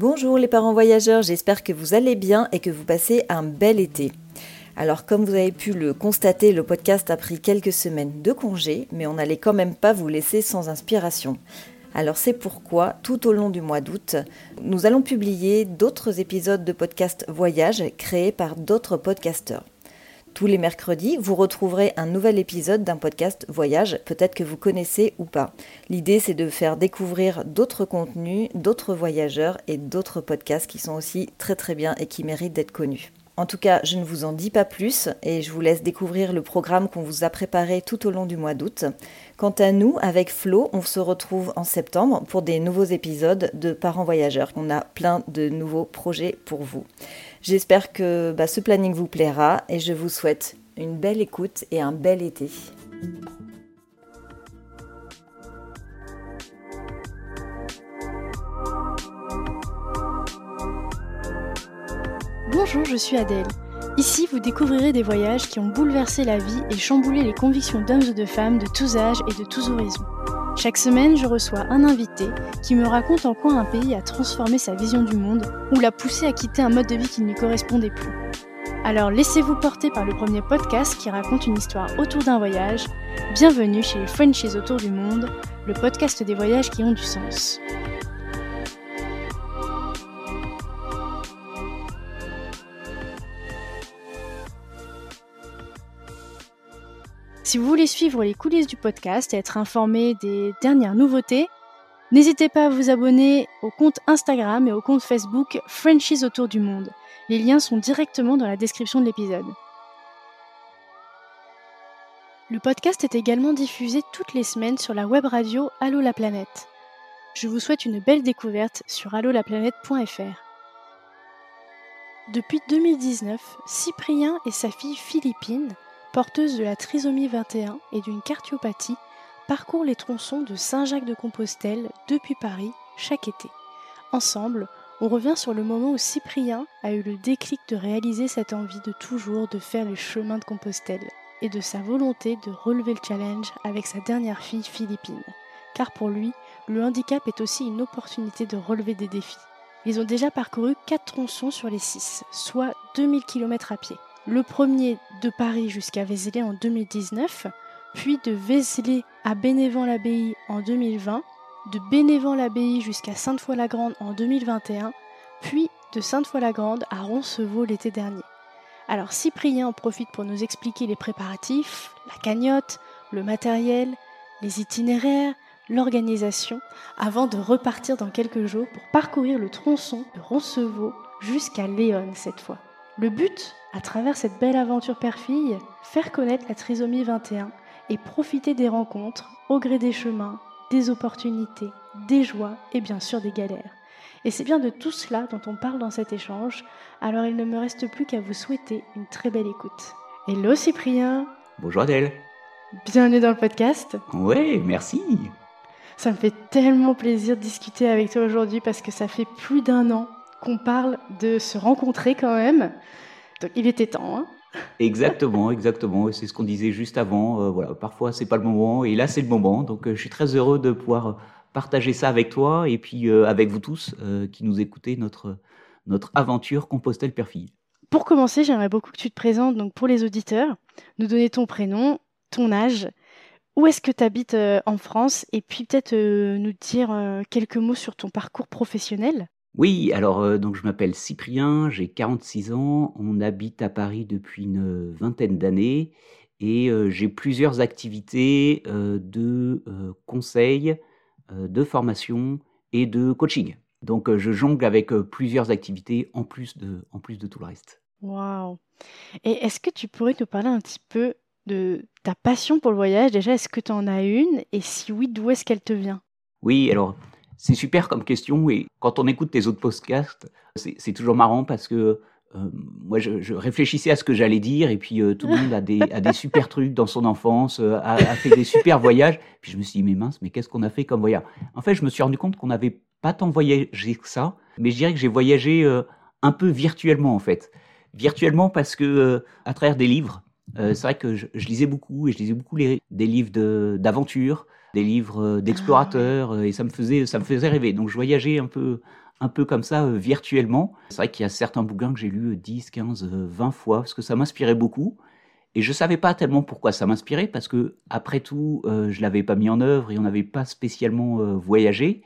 Bonjour les parents voyageurs, j'espère que vous allez bien et que vous passez un bel été. Alors comme vous avez pu le constater, le podcast a pris quelques semaines de congé, mais on n'allait quand même pas vous laisser sans inspiration. Alors c'est pourquoi, tout au long du mois d'août, nous allons publier d'autres épisodes de podcast voyage créés par d'autres podcasteurs. Tous les mercredis, vous retrouverez un nouvel épisode d'un podcast voyage, peut-être que vous connaissez ou pas. L'idée, c'est de faire découvrir d'autres contenus, d'autres voyageurs et d'autres podcasts qui sont aussi très très bien et qui méritent d'être connus. En tout cas, je ne vous en dis pas plus et je vous laisse découvrir le programme qu'on vous a préparé tout au long du mois d'août. Quant à nous, avec Flo, on se retrouve en septembre pour des nouveaux épisodes de Parents Voyageurs. On a plein de nouveaux projets pour vous. J'espère que bah, ce planning vous plaira et je vous souhaite une belle écoute et un bel été. Bonjour, je suis Adèle. Ici, vous découvrirez des voyages qui ont bouleversé la vie et chamboulé les convictions d'hommes ou de femmes de tous âges et de tous horizons. Chaque semaine, je reçois un invité qui me raconte en quoi un pays a transformé sa vision du monde ou l'a poussé à quitter un mode de vie qui ne lui correspondait plus. Alors laissez-vous porter par le premier podcast qui raconte une histoire autour d'un voyage. Bienvenue chez les Frenchies autour du monde, le podcast des voyages qui ont du sens. Si vous voulez suivre les coulisses du podcast et être informé des dernières nouveautés, n'hésitez pas à vous abonner au compte Instagram et au compte Facebook Frenchies autour du monde. Les liens sont directement dans la description de l'épisode. Le podcast est également diffusé toutes les semaines sur la web radio Allo la planète. Je vous souhaite une belle découverte sur allolaplanète.fr. Depuis 2019, Cyprien et sa fille Philippine porteuse de la trisomie 21 et d'une cardiopathie, parcourt les tronçons de Saint-Jacques-de-Compostelle depuis Paris chaque été. Ensemble, on revient sur le moment où Cyprien a eu le déclic de réaliser cette envie de toujours de faire le chemin de Compostelle et de sa volonté de relever le challenge avec sa dernière fille Philippine. Car pour lui, le handicap est aussi une opportunité de relever des défis. Ils ont déjà parcouru 4 tronçons sur les 6, soit 2000 km à pied le premier de Paris jusqu'à Vézelay en 2019, puis de Vézelay à Bénévent-l'Abbaye en 2020, de Bénévent-l'Abbaye jusqu'à Sainte-Foy-la-Grande en 2021, puis de Sainte-Foy-la-Grande à Roncevaux l'été dernier. Alors Cyprien en profite pour nous expliquer les préparatifs, la cagnotte, le matériel, les itinéraires, l'organisation, avant de repartir dans quelques jours pour parcourir le tronçon de Roncevaux jusqu'à Léon cette fois. Le but, à travers cette belle aventure père-fille, faire connaître la trisomie 21 et profiter des rencontres au gré des chemins, des opportunités, des joies et bien sûr des galères. Et c'est bien de tout cela dont on parle dans cet échange, alors il ne me reste plus qu'à vous souhaiter une très belle écoute. Hello Cyprien Bonjour Adèle Bienvenue dans le podcast Ouais, merci Ça me fait tellement plaisir de discuter avec toi aujourd'hui parce que ça fait plus d'un an qu'on parle de se rencontrer quand même. Donc il était temps. Hein exactement, exactement. C'est ce qu'on disait juste avant. Euh, voilà, parfois c'est pas le moment et là c'est le moment. Donc euh, je suis très heureux de pouvoir partager ça avec toi et puis euh, avec vous tous qui nous écoutez notre notre aventure Compostelle Perfille. Pour commencer, j'aimerais beaucoup que tu te présentes donc pour les auditeurs, nous donner ton prénom, ton âge, où est-ce que tu habites en France et puis peut-être nous dire quelques mots sur ton parcours professionnel. Oui, alors euh, donc je m'appelle Cyprien, j'ai 46 ans, on habite à Paris depuis une vingtaine d'années et euh, j'ai plusieurs activités euh, de conseil, de formation et de coaching. Donc je jongle avec plusieurs activités en plus de, en plus de tout le reste. Waouh Et est-ce que tu pourrais nous parler un petit peu de ta passion pour le voyage? Déjà, est-ce que tu en as une? Et si oui, d'où est-ce qu'elle te vient? Oui, alors c'est super comme question et quand on écoute tes autres podcasts, c'est toujours marrant parce que euh, moi, je, réfléchissais à ce que j'allais dire et puis euh, tout le monde a des, a des super trucs dans son enfance, euh, a, fait des super voyages. Puis je me suis dit, mais mince, mais qu'est-ce qu'on a fait comme voyage? En fait, je me suis rendu compte qu'on n'avait pas tant voyagé que ça, mais je dirais que j'ai voyagé un peu virtuellement en fait. Virtuellement parce que à travers des livres, c'est vrai que je, lisais beaucoup et je lisais beaucoup les, des livres d'aventure, des livres euh, d'explorateurs, ah, et ça me faisait ça me faisait rêver. Donc je voyageais un peu un peu comme ça virtuellement. C'est vrai qu'il y a certains bouquins que j'ai lus 10, 15, 20 fois parce que ça m'inspirait beaucoup. Et je savais pas tellement pourquoi ça m'inspirait parce que après tout, euh, je l'avais pas mis en œuvre et on n'avait pas spécialement euh, voyagé.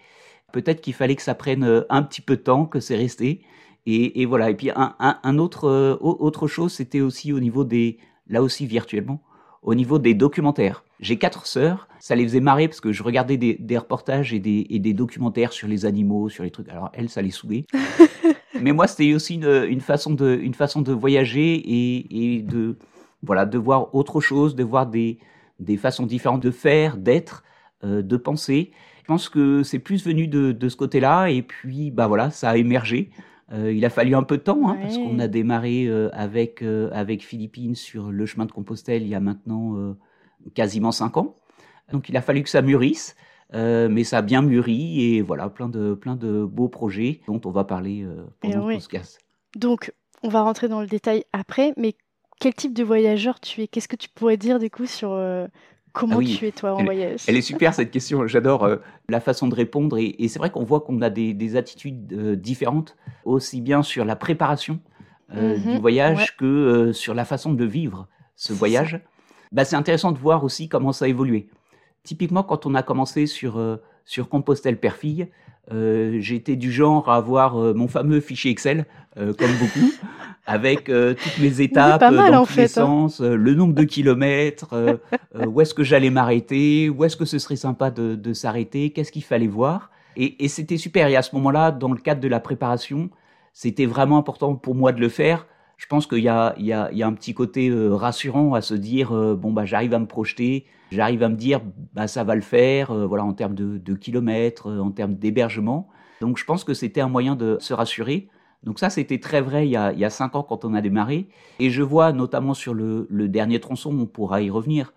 Peut-être qu'il fallait que ça prenne euh, un petit peu de temps, que c'est resté. Et, voilà. Et puis un, autre autre chose, c'était aussi au niveau des, là aussi virtuellement, au niveau des documentaires. J'ai quatre sœurs, ça les faisait marrer parce que je regardais des, reportages et des, et des, documentaires sur les animaux, sur les trucs. Alors elles, ça les saoulait. Mais moi, c'était aussi une, une, façon de, une façon de voyager et, et de, voilà, de voir autre chose, de voir des, des façons différentes de faire, d'être, euh, de penser. Je pense que c'est plus venu de, de ce côté-là, et puis bah voilà, ça a émergé. Euh, il a fallu un peu de temps, hein, parce qu'on a démarré euh, avec, avec Philippines sur le chemin de Compostelle il y a maintenant quasiment cinq ans. Donc il a fallu que ça mûrisse, mais ça a bien mûri, et voilà, plein de, plein de beaux projets dont on va parler pendant le podcast. Donc, on va rentrer dans le détail après, mais quel type de voyageur tu es? Qu'est-ce que tu pourrais dire du coup sur euh, comment ah tu es toi en voyage? Elle est super cette question. J'adore euh, la façon de répondre et, c'est vrai qu'on voit qu'on a des, attitudes euh, différentes aussi bien sur la préparation du mhm. voyage que sur la façon de vivre ce voyage. Bah, c'est intéressant de voir aussi comment ça a évolué. Typiquement, quand on a commencé sur, sur Compostelle Père-Fille, j'étais du genre à avoir mon fameux fichier Excel, comme beaucoup, avec euh, toutes mes étapes dans tous les hein. sens, euh, le nombre de kilomètres, euh, où est-ce que j'allais m'arrêter, où est-ce que ce serait sympa de, de s'arrêter, qu'est-ce qu'il fallait voir. Et, et c'était super. Et à ce moment-là, dans le cadre de la préparation, c'était vraiment important pour moi de le faire. Je pense qu'il y a, y, y un petit côté rassurant à se dire bon bah j'arrive à me projeter, j'arrive à me dire bah ça va le faire, voilà en termes de, de kilomètres, en termes d'hébergement. Donc je pense que c'était un moyen de se rassurer. Donc ça, c'était très vrai il y, a, cinq ans quand on a démarré. Et je vois notamment sur le, dernier tronçon, on pourra y revenir.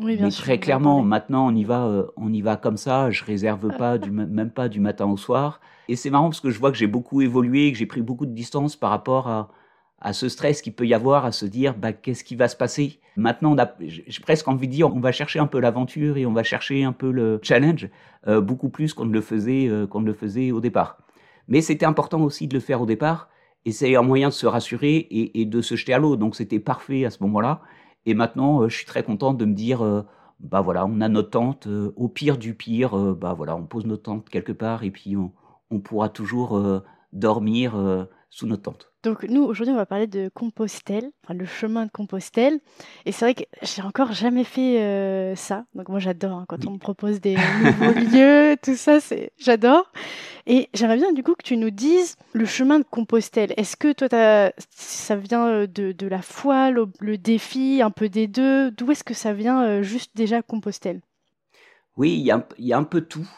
Oui, bien Mais très clairement, maintenant, on y va, euh, on y va comme ça. Je réserve pas, du, même pas du matin au soir. Et c'est marrant parce que je vois que j'ai beaucoup évolué, que j'ai pris beaucoup de distance par rapport à, à ce stress qu'il peut y avoir, à se dire bah, qu'est-ce qui va se passer? Maintenant, j'ai presque envie de dire, on va chercher un peu l'aventure et on va chercher un peu le challenge, euh, beaucoup plus qu'on ne le faisait, euh, le faisait au départ. Mais c'était important aussi de le faire au départ, et c'est un moyen de se rassurer et, de se jeter à l'eau. Donc c'était parfait à ce moment-là. Et maintenant, euh, je suis très content de me dire, bah voilà, on a notre tente. Au pire du pire, bah voilà, on pose notre tente quelque part et puis on pourra toujours dormir sous notre tente. Donc nous, aujourd'hui, on va parler de Compostelle, enfin, le chemin de Compostelle. Et c'est vrai que j'ai encore jamais fait euh, ça. Donc moi, j'adore hein, quand on me propose des nouveaux lieux, tout ça, c'est j'adore. Et j'aimerais bien du coup que tu nous dises le chemin de Compostelle. Est-ce que toi, ça vient euh, de, de la foi, le, défi, un peu des deux? D'où est-ce que ça vient euh, juste déjà Compostelle? Oui, il y, a, y a un peu tout.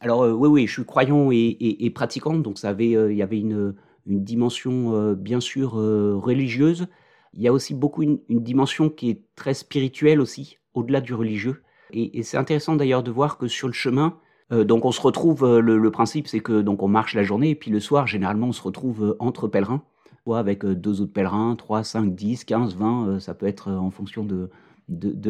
Alors oui, oui, je suis croyant et, et, et pratiquant, donc ça avait, il y avait une une dimension euh, bien sûr euh, religieuse. Il y a aussi beaucoup une, dimension qui est très spirituelle aussi, au-delà du religieux. Et, c'est intéressant d'ailleurs de voir que sur le chemin, euh, donc on se retrouve, le, principe c'est que donc on marche la journée et puis le soir généralement on se retrouve entre pèlerins, soit avec deux autres pèlerins, 3, 5, 10, 15, 20, ça peut être en fonction de,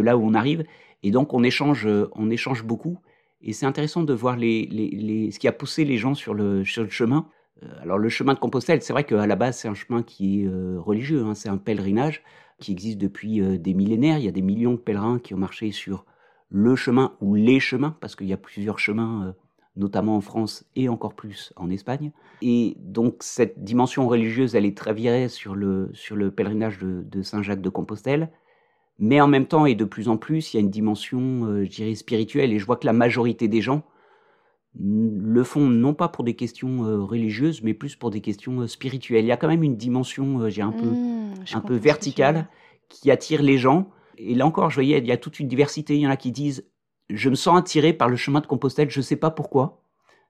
là où on arrive. Et donc on échange, on échange beaucoup. Et c'est intéressant de voir ce qui a poussé les gens sur le chemin. Euh, alors le chemin de Compostelle, c'est vrai qu'à la base c'est un chemin qui est euh, religieux, hein. c'est un pèlerinage qui existe depuis euh, des millénaires. Il y a des millions de pèlerins qui ont marché sur le chemin ou les chemins, parce qu'il y a plusieurs chemins, notamment en France et encore plus en Espagne. Et donc cette dimension religieuse, elle est très virée sur le, sur le pèlerinage de, Saint-Jacques de Compostelle. Mais en même temps, et de plus en plus, il y a une dimension, je dirais, spirituelle. Et je vois que la majorité des gens le font non pas pour des questions euh, religieuses, mais plus pour des questions euh, spirituelles. Il y a quand même une dimension, euh, j'ai un peu, mmh, un peu verticale, qui attire les gens. Et là encore, je voyais, il y a toute une diversité. Il y en a qui disent, je me sens attiré par le chemin de Compostelle, je ne sais pas pourquoi,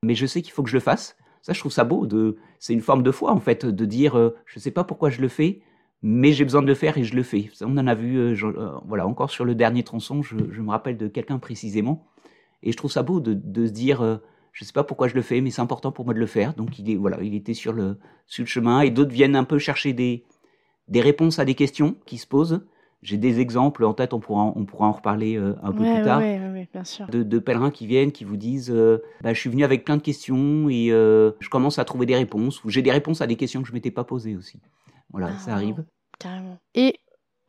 mais je sais qu'il faut que je le fasse. Ça, je trouve ça beau. De, c'est une forme de foi en fait, de dire, je ne sais pas pourquoi je le fais, mais j'ai besoin de le faire et je le fais. on en a vu, voilà, encore sur le dernier tronçon, je, me rappelle de quelqu'un précisément, et je trouve ça beau de, de se dire je ne sais pas pourquoi je le fais, mais c'est important pour moi de le faire. Donc il est voilà, il était sur le sur le chemin et d'autres viennent un peu chercher des des réponses à des questions qui se posent. j'ai des exemples en tête, on pourra, on pourra en reparler euh, un peu Ouais, plus tard, ouais, ouais, bien sûr. de, de pèlerins qui viennent, qui vous disent euh, bah, Je suis venu avec plein de questions et euh, je commence à trouver des réponses, ou j'ai des réponses à des questions que je ne m'étais pas posées aussi. Voilà, Ah, ça arrive. Carrément. Et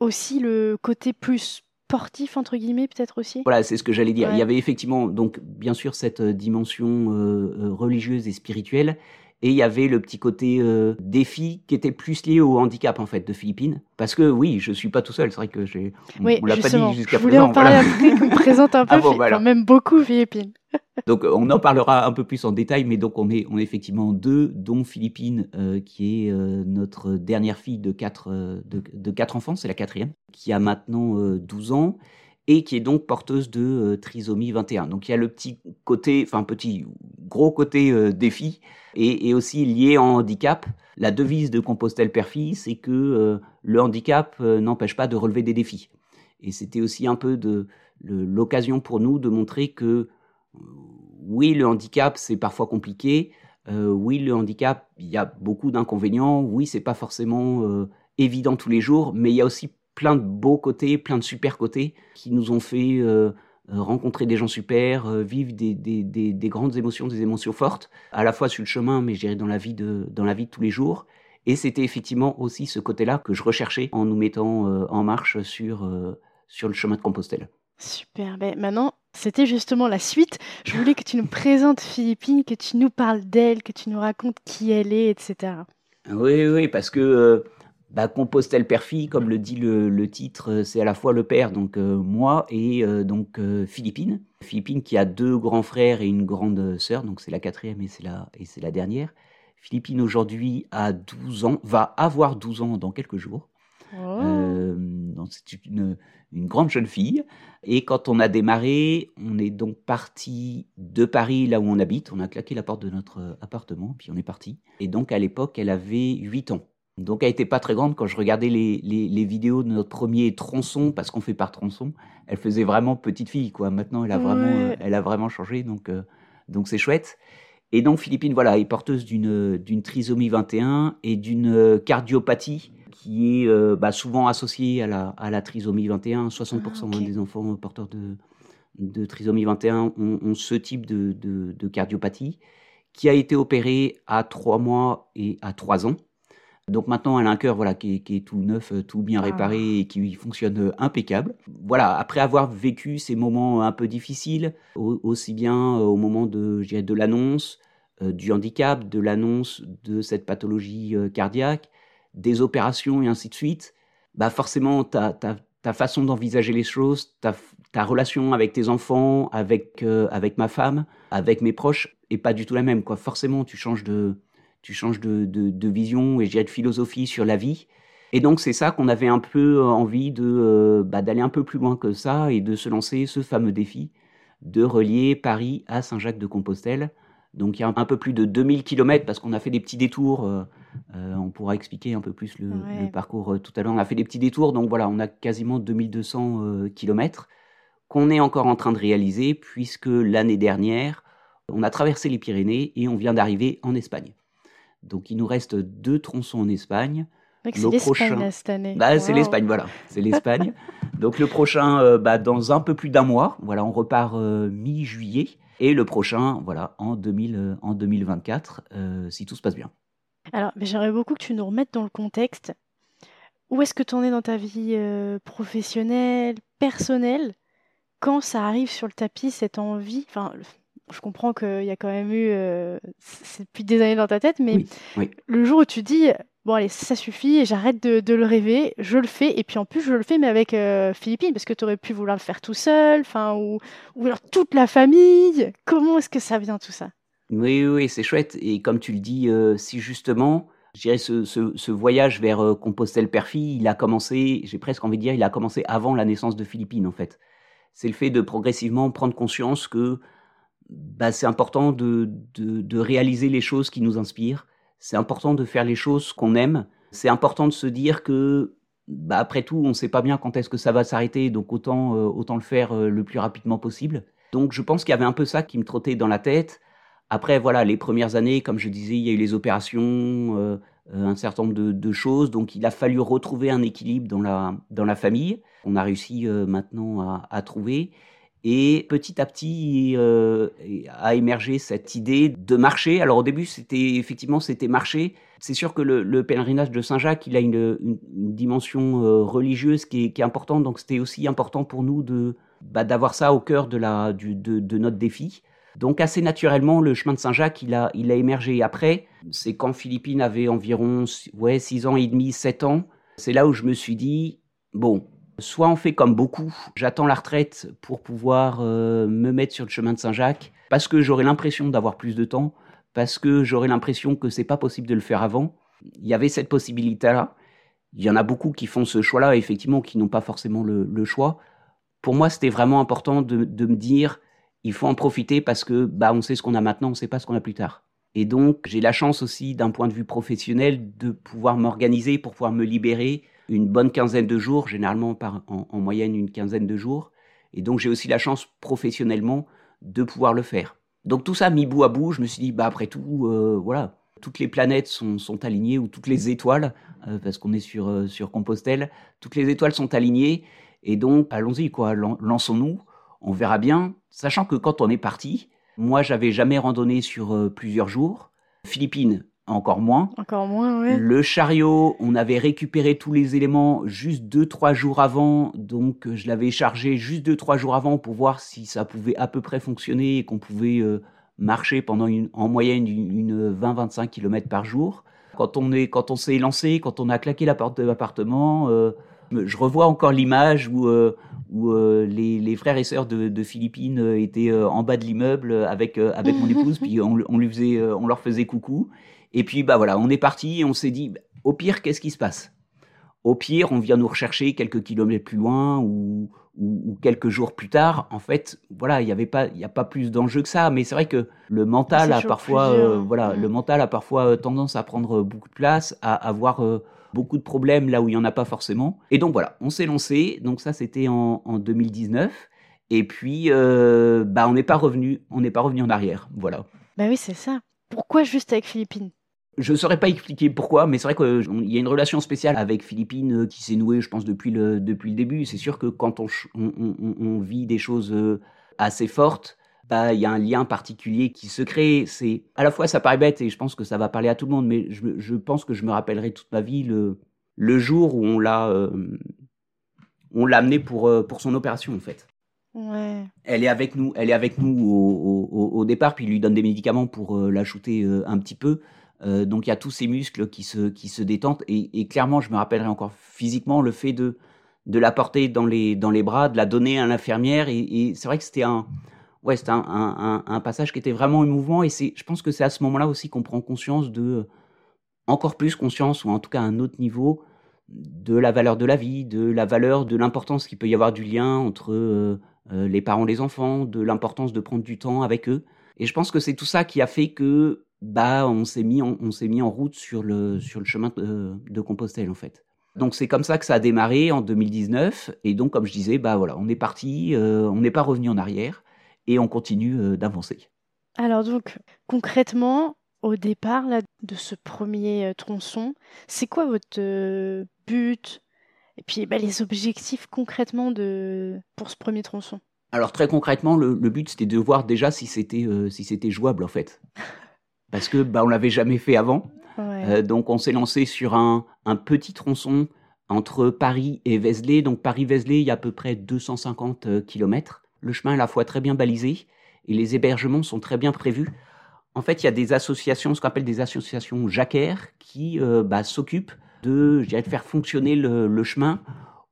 aussi le côté plus sportif, entre guillemets, peut-être aussi? Voilà, c'est ce que j'allais dire. Il y avait effectivement, donc, bien sûr, cette euh, dimension euh, euh, religieuse et spirituelle. Et il y avait le petit côté euh, défi qui était plus lié au handicap, en fait, de Philippines. Parce que oui, je suis pas tout seul. C'est vrai que j'ai. on- Oui, on l'a pas dit jusqu'à je voulais présent. en parler voilà. après, qu'on présente un peu, Ah bon, voilà. enfin, même beaucoup Philippines. Donc euh, on en parlera un peu plus en détail, mais donc on est, effectivement deux, dont Philippine, euh, qui est euh, notre dernière fille de quatre, enfants, c'est la quatrième, qui a maintenant euh, 12 ans et qui est donc porteuse de trisomie 21. Donc il y a le petit côté, enfin petit, gros côté défi et, aussi lié en handicap. La devise de Compostelle Perfie, c'est que le handicap n'empêche pas de relever des défis. Et c'était aussi un peu l'occasion pour nous de montrer que oui, le handicap, c'est parfois compliqué. Euh, oui, le handicap, il y a beaucoup d'inconvénients. Oui, c'est pas forcément euh, évident tous les jours, mais il y a aussi plein de beaux côtés, plein de super côtés qui nous ont fait euh, rencontrer des gens super, vivre des, des, des, des grandes émotions, des émotions fortes, à la fois sur le chemin, mais je dans la vie de, dans la vie de tous les jours. Et c'était effectivement aussi ce côté-là que je recherchais en nous mettant en marche sur, sur le chemin de Compostelle. Super. Ben, maintenant, c'était justement la suite. Je voulais que tu nous présentes Philippine, que tu nous parles d'elle, que tu nous racontes qui elle est, etc. Oui, oui, parce que euh, bah, Compostelle Perfie, comme le dit le, titre, euh, c'est à la fois le père, donc euh, moi, et euh, donc Philippine. Philippine qui a deux grands frères et une grande sœur, donc c'est la quatrième et c'est la, et c'est la dernière. Philippine aujourd'hui a 12 ans, va avoir 12 ans dans quelques jours. Oh. Euh, donc c'est une, une grande jeune fille. Et quand on a démarré, on est donc parti de Paris, là où on habite. On a claqué la porte de notre euh, appartement, puis on est parti. Et donc à l'époque, elle avait 8 ans. Donc elle était pas très grande quand je regardais les, les, les vidéos de notre premier tronçon, parce qu'on fait par tronçon. Elle faisait vraiment petite fille, quoi. Maintenant, elle a vraiment, Ouais. euh, elle a vraiment changé, donc euh, donc c'est chouette. Et donc Philippine, voilà, est porteuse d'une trisomie 21 et d'une cardiopathie qui est euh, bah, souvent associée à la, à la trisomie 21. 60% Ah, des enfants porteurs de, de trisomie 21 ont, ont ce type de, de, de cardiopathie qui a été opérée à 3 mois et à 3 ans. Donc maintenant, elle a un cœur voilà, qui, est, qui est tout neuf, tout bien Ah. réparé et qui fonctionne impeccable. Voilà, après avoir vécu ces moments un peu difficiles, au- aussi bien euh, au moment de, l'annonce, euh, du handicap, de l'annonce de cette pathologie euh, cardiaque, des opérations et ainsi de suite, bah forcément, ta, ta, façon d'envisager les choses, ta, ta relation avec tes enfants, avec, euh, avec ma femme, avec mes proches, est pas du tout la même. Quoi. Forcément, tu changes de, tu changes de, de, vision et de philosophie sur la vie. Et donc, c'est ça qu'on avait un peu euh, envie de, euh, bah, d'aller un peu plus loin que ça et de se lancer ce fameux défi de relier Paris à Saint-Jacques-de-Compostelle. Donc, il y a un peu plus de 2000 km parce qu'on a fait des petits détours. Euh, on pourra expliquer un peu plus le, Ouais. le parcours euh, tout à l'heure. On a fait des petits détours. Donc, voilà, on a quasiment 2200 euh, km qu'on est encore en train de réaliser puisque l'année dernière, on a traversé les Pyrénées et on vient d'arriver en Espagne. Donc, il nous reste deux tronçons en Espagne. C'est l'Espagne prochain- cette année. Bah, c'est l'Espagne, voilà. C'est l'Espagne. Donc le prochain, euh, bah, dans un peu plus d'un mois. Voilà, on repart mi-juillet. Et le prochain, voilà, en, 2000, euh, en 2024, euh, si tout se passe bien. Alors, mais j'aimerais beaucoup que tu nous remettes dans le contexte. Où est-ce que tu en es dans ta vie euh, professionnelle, personnelle, quand ça arrive sur le tapis, cette envie? Enfin, je comprends qu'il y a quand même eu. euh, c'est depuis des années dans ta tête, mais Oui, oui. le jour où tu dis, bon, allez, ça suffit, j'arrête de, de le rêver, je le fais, et puis en plus, je le fais, mais avec euh, Philippine, parce que tu aurais pu vouloir le faire tout seul, enfin, ou, ou alors toute la famille. Comment est-ce que ça vient tout ça? Oui, oui, c'est chouette. Et comme tu le dis, euh, si justement, je dirais, ce, voyage vers euh, Compostelle-Perfie, il a commencé, j'ai presque envie de dire, il a commencé avant la naissance de Philippine, en fait. C'est le fait de progressivement prendre conscience que bah, c'est important de réaliser les choses qui nous inspirent. C'est important de faire les choses qu'on aime. C'est important de se dire que, bah, après tout, on ne sait pas bien quand est-ce que ça va s'arrêter, donc autant, euh, autant le faire euh, le plus rapidement possible. Donc je pense qu'il y avait un peu ça qui me trottait dans la tête. Après, voilà, les premières années, comme je disais, il y a eu les opérations, euh, un certain nombre de, choses. Donc il a fallu retrouver un équilibre dans la, dans la famille. On a réussi maintenant à, trouver. Et petit à petit euh, a émergé cette idée de marcher. Alors au début, c'était effectivement c'était marcher. C'est sûr que le, pèlerinage de Saint-Jacques, il a une, dimension euh, religieuse qui est, importante. Donc c'était aussi important pour nous de bah, d'avoir ça au cœur de la de, notre défi. Donc assez naturellement, le chemin de Saint-Jacques, il a émergé. Après, c'est quand Philippine avait environ ouais six ans et demi, sept ans. C'est là où je me suis dit bon, Soit on fait comme beaucoup, j'attends la retraite pour pouvoir euh, me mettre sur le chemin de Saint-Jacques, parce que j'aurai l'impression d'avoir plus de temps, parce que j'aurai l'impression que c'est pas possible de le faire avant. Il y avait cette possibilité-là. Il y en a beaucoup qui font ce choix-là, effectivement, qui n'ont pas forcément le, choix. Pour moi, c'était vraiment important de, me dire, il faut en profiter parce que bah, on sait ce qu'on a maintenant, on ne sait pas ce qu'on a plus tard. Et donc, j'ai la chance aussi, d'un point de vue professionnel, de pouvoir m'organiser pour pouvoir me libérer, une bonne quinzaine de jours, généralement en, moyenne une quinzaine de jours. Et donc j'ai aussi la chance professionnellement de pouvoir le faire. Donc tout ça mis bout à bout, je me suis dit, bah après tout, euh, voilà, toutes les planètes sont, sont, alignées, ou toutes les étoiles, euh, parce qu'on est sur, euh, sur Compostelle, toutes les étoiles sont alignées, et donc allons-y, quoi, lançons-nous, on verra bien, sachant que quand on est parti, moi j'avais jamais randonné sur plusieurs jours, Philippines, encore moins. Encore moins, oui. Le chariot, on avait récupéré tous les éléments juste deux, trois jours avant. Donc, euh, je l'avais chargé juste deux, trois jours avant pour voir si ça pouvait à peu près fonctionner et qu'on pouvait euh, marcher pendant une, en moyenne une, 20-25 km par jour. Quand on est, quand on s'est lancé, quand on a claqué la porte de l'appartement, euh, je revois encore l'image où, où les, les, frères et sœurs de, de Philippines étaient en bas de l'immeuble avec, avec mon épouse, puis on, on, lui faisait, on leur faisait coucou. Et puis, bah voilà, on est parti et on s'est dit, au pire, qu'est-ce qui se passe? Au pire, on vient nous rechercher quelques kilomètres plus loin ou, ou, quelques jours plus tard. En fait, voilà, il n'y avait pas, il y a pas plus d'enjeu que ça. Mais c'est vrai que le mental a parfois, euh, voilà, le mental a parfois euh, tendance à prendre beaucoup de place, à avoir euh, beaucoup de problèmes là où il y en a pas forcément. Et donc voilà, on s'est lancé. Donc ça, c'était en, en 2019. Et puis, bah, on n'est pas revenu, on n'est pas revenu en arrière. Voilà. Bah oui, c'est ça. Pourquoi juste avec Philippines je ne saurais pas expliquer pourquoi, mais c'est vrai qu'il y a une relation spéciale avec Philippines euh, qui s'est nouée, je pense, depuis le, depuis le début. C'est sûr que quand on, on, vit des choses euh, assez fortes, bah, il y a un lien particulier qui se crée. C'est à la fois ça paraît bête et je pense que ça va parler à tout le monde, mais je, je pense que je me rappellerai toute ma vie le, le jour où on l'a euh, on l'a amené pour pour son opération en fait. Ouais. Elle est avec nous, elle est avec nous au, au, au départ, puis il lui donne des médicaments pour la shooter un petit peu. Euh, donc il y a tous ces muscles qui se, qui se détendent. Et, clairement, je me rappellerai encore physiquement le fait de, de la porter dans les, dans les bras, de la donner à l'infirmière. Et, c'est vrai que c'était un, ouais, un, un, passage qui était vraiment émouvant. Et je pense que c'est à ce moment-là aussi qu'on prend conscience de, encore plus conscience, ou en tout cas un autre niveau, de la valeur de la vie, de la valeur de l'importance qu'il peut y avoir du lien entre euh, euh, les parents et les enfants, de l'importance de prendre du temps avec eux. Et je pense que c'est tout ça qui a fait que bah, on s'est mis, en, on s'est mis en route sur le, sur le chemin de, Compostelle, en fait. Donc c'est comme ça que ça a démarré en 2019. Et donc, comme je disais, bah voilà, on est parti, euh, on n'est pas revenu en arrière et on continue euh, d'avancer. Alors donc, concrètement, au départ là, de ce premier euh, tronçon, c'est quoi votre but et puis bah, les objectifs concrètement de, pour ce premier tronçon? Alors très concrètement, le, but c'était de voir déjà si c'était si c'était jouable en fait. parce que bah, on l'avait jamais fait avant. Euh, donc on s'est lancé sur un, un, petit tronçon entre Paris et Vézelay. Donc Paris-Vézelay, il y a à peu près 250 euh, km. Le chemin est à la fois très bien balisé et les hébergements sont très bien prévus. En fait, il y a des associations, ce qu'on appelle des associations jacquaires, qui euh, bah, s'occupent de, faire fonctionner le, chemin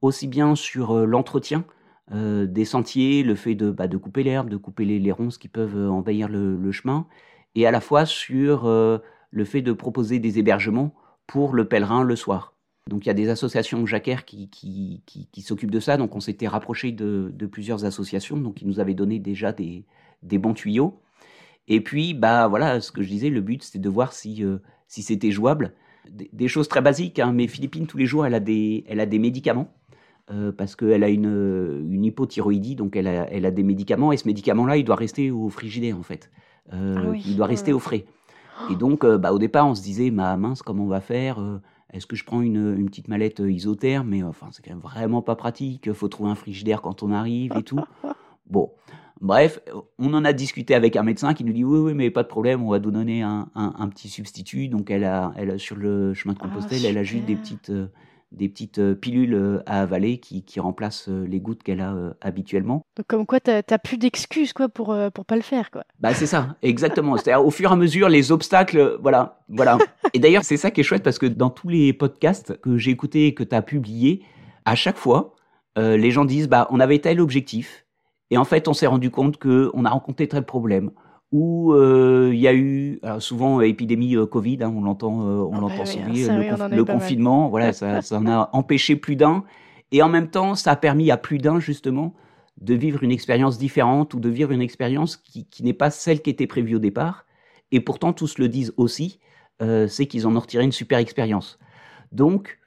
aussi bien sur euh, l'entretien euh, des sentiers, le fait de, bah, de couper l'herbe, de couper les, ronces qui peuvent envahir le, chemin, et à la fois sur le fait de proposer des hébergements pour le pèlerin le soir. Donc il y a des associations jacquaires qui, qui, qui, s'occupent de ça, donc on s'était rapproché de, de, plusieurs associations, donc qui nous avaient donné déjà des, des, bons tuyaux. Et puis, bah voilà, ce que je disais, le but c'était de voir si, euh, si c'était jouable. Des, choses très basiques, hein, mais Philippine, tous les jours, elle a des, elle a des médicaments. Euh, parce qu'elle a une, une hypothyroïdie, donc elle a, elle a des médicaments, et ce médicament-là, il doit rester au frigidaire, en fait. Euh, ah il doit rester au frais. Et donc, bah, au départ, on se disait, ma mince, comment on va faire Est-ce que je prends une, une petite mallette isotherme Mais enfin, c'est quand même vraiment pas pratique. Faut trouver un frigidaire quand on arrive et tout. Bon, Bref, on en a discuté avec un médecin qui nous dit oui, oui, mais pas de problème, on va vous donner un, un, petit substitut. Donc, elle a, elle sur le chemin de ah, Compostelle, elle a juste des petites, euh, des petites euh, pilules euh, à avaler qui, qui remplacent les gouttes qu'elle a habituellement. Donc, comme quoi, tu n'as plus d'excuses quoi pour pour pas le faire, quoi. Bah, c'est ça, exactement. C'est-à-dire, au fur et à mesure, les obstacles, voilà, voilà. Et d'ailleurs, c'est ça qui est chouette parce que dans tous les podcasts que j'ai écoutés et que tu as publiés, à chaque fois, les gens disent bah, on avait tel objectif et en fait, on s'est rendu compte qu'on a rencontré tel problème où euh, il y a eu alors souvent épidémie euh, Covid, hein, on l'entend, euh, on ah l'entend bah souvent, le, confinement, voilà, ça, ça, en a empêché plus d'un, et en même temps, ça a permis à plus d'un justement de vivre une expérience différente ou de vivre une expérience qui, qui n'est pas celle qui était prévue au départ, et pourtant tous le disent aussi, c'est qu'ils en ont retiré une super expérience. Donc